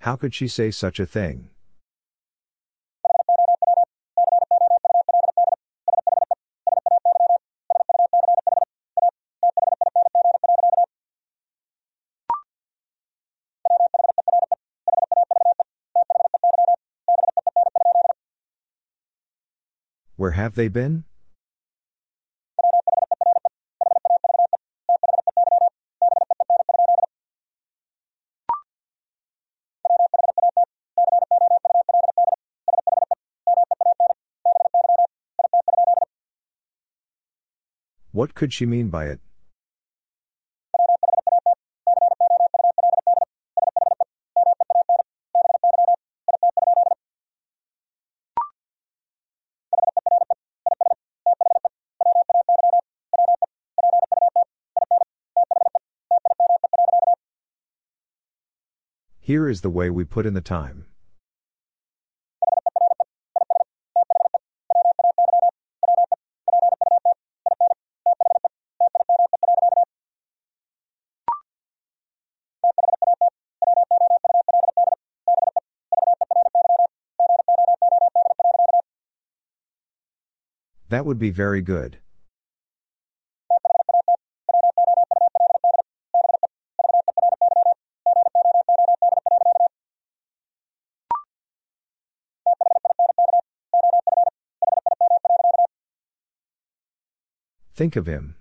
How could she say such a thing? Where have they been? What could she mean by it? Here is the way we put in the time. That would be very good. Think of him.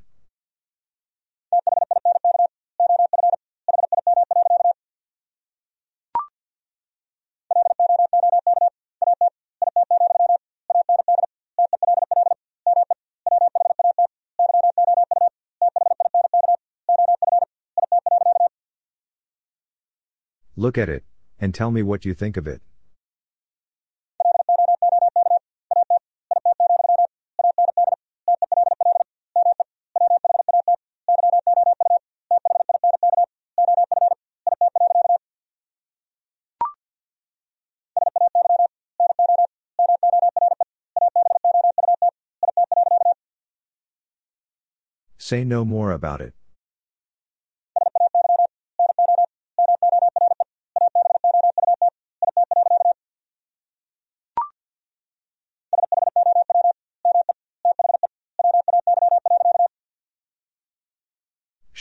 Look at it, and tell me what you think of it. Say no more about it.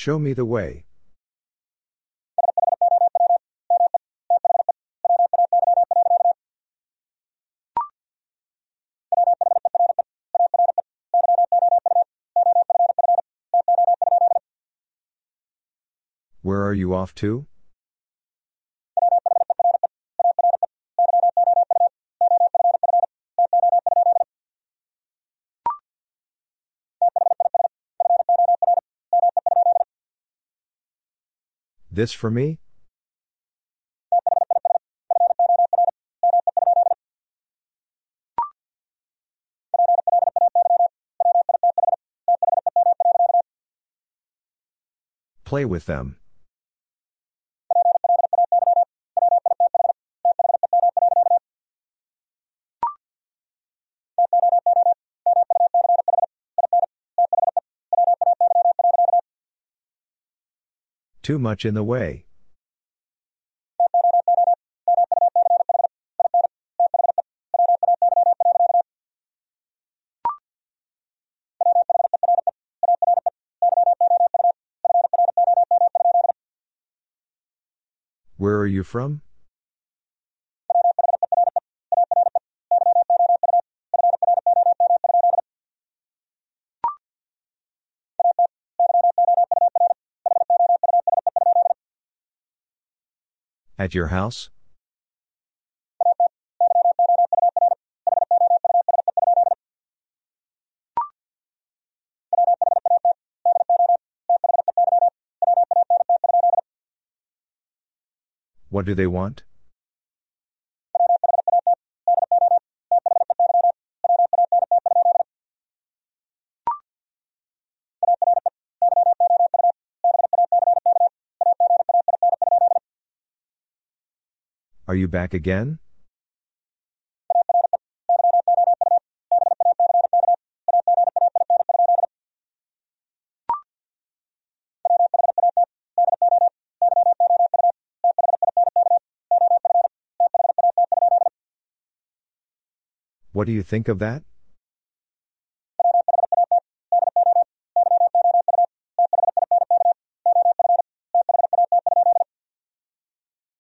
Show me the way. Where are you off to? This for me? Play with them. Too much in the way. Where are you from? At your house? What do they want? Are you back again? What do you think of that?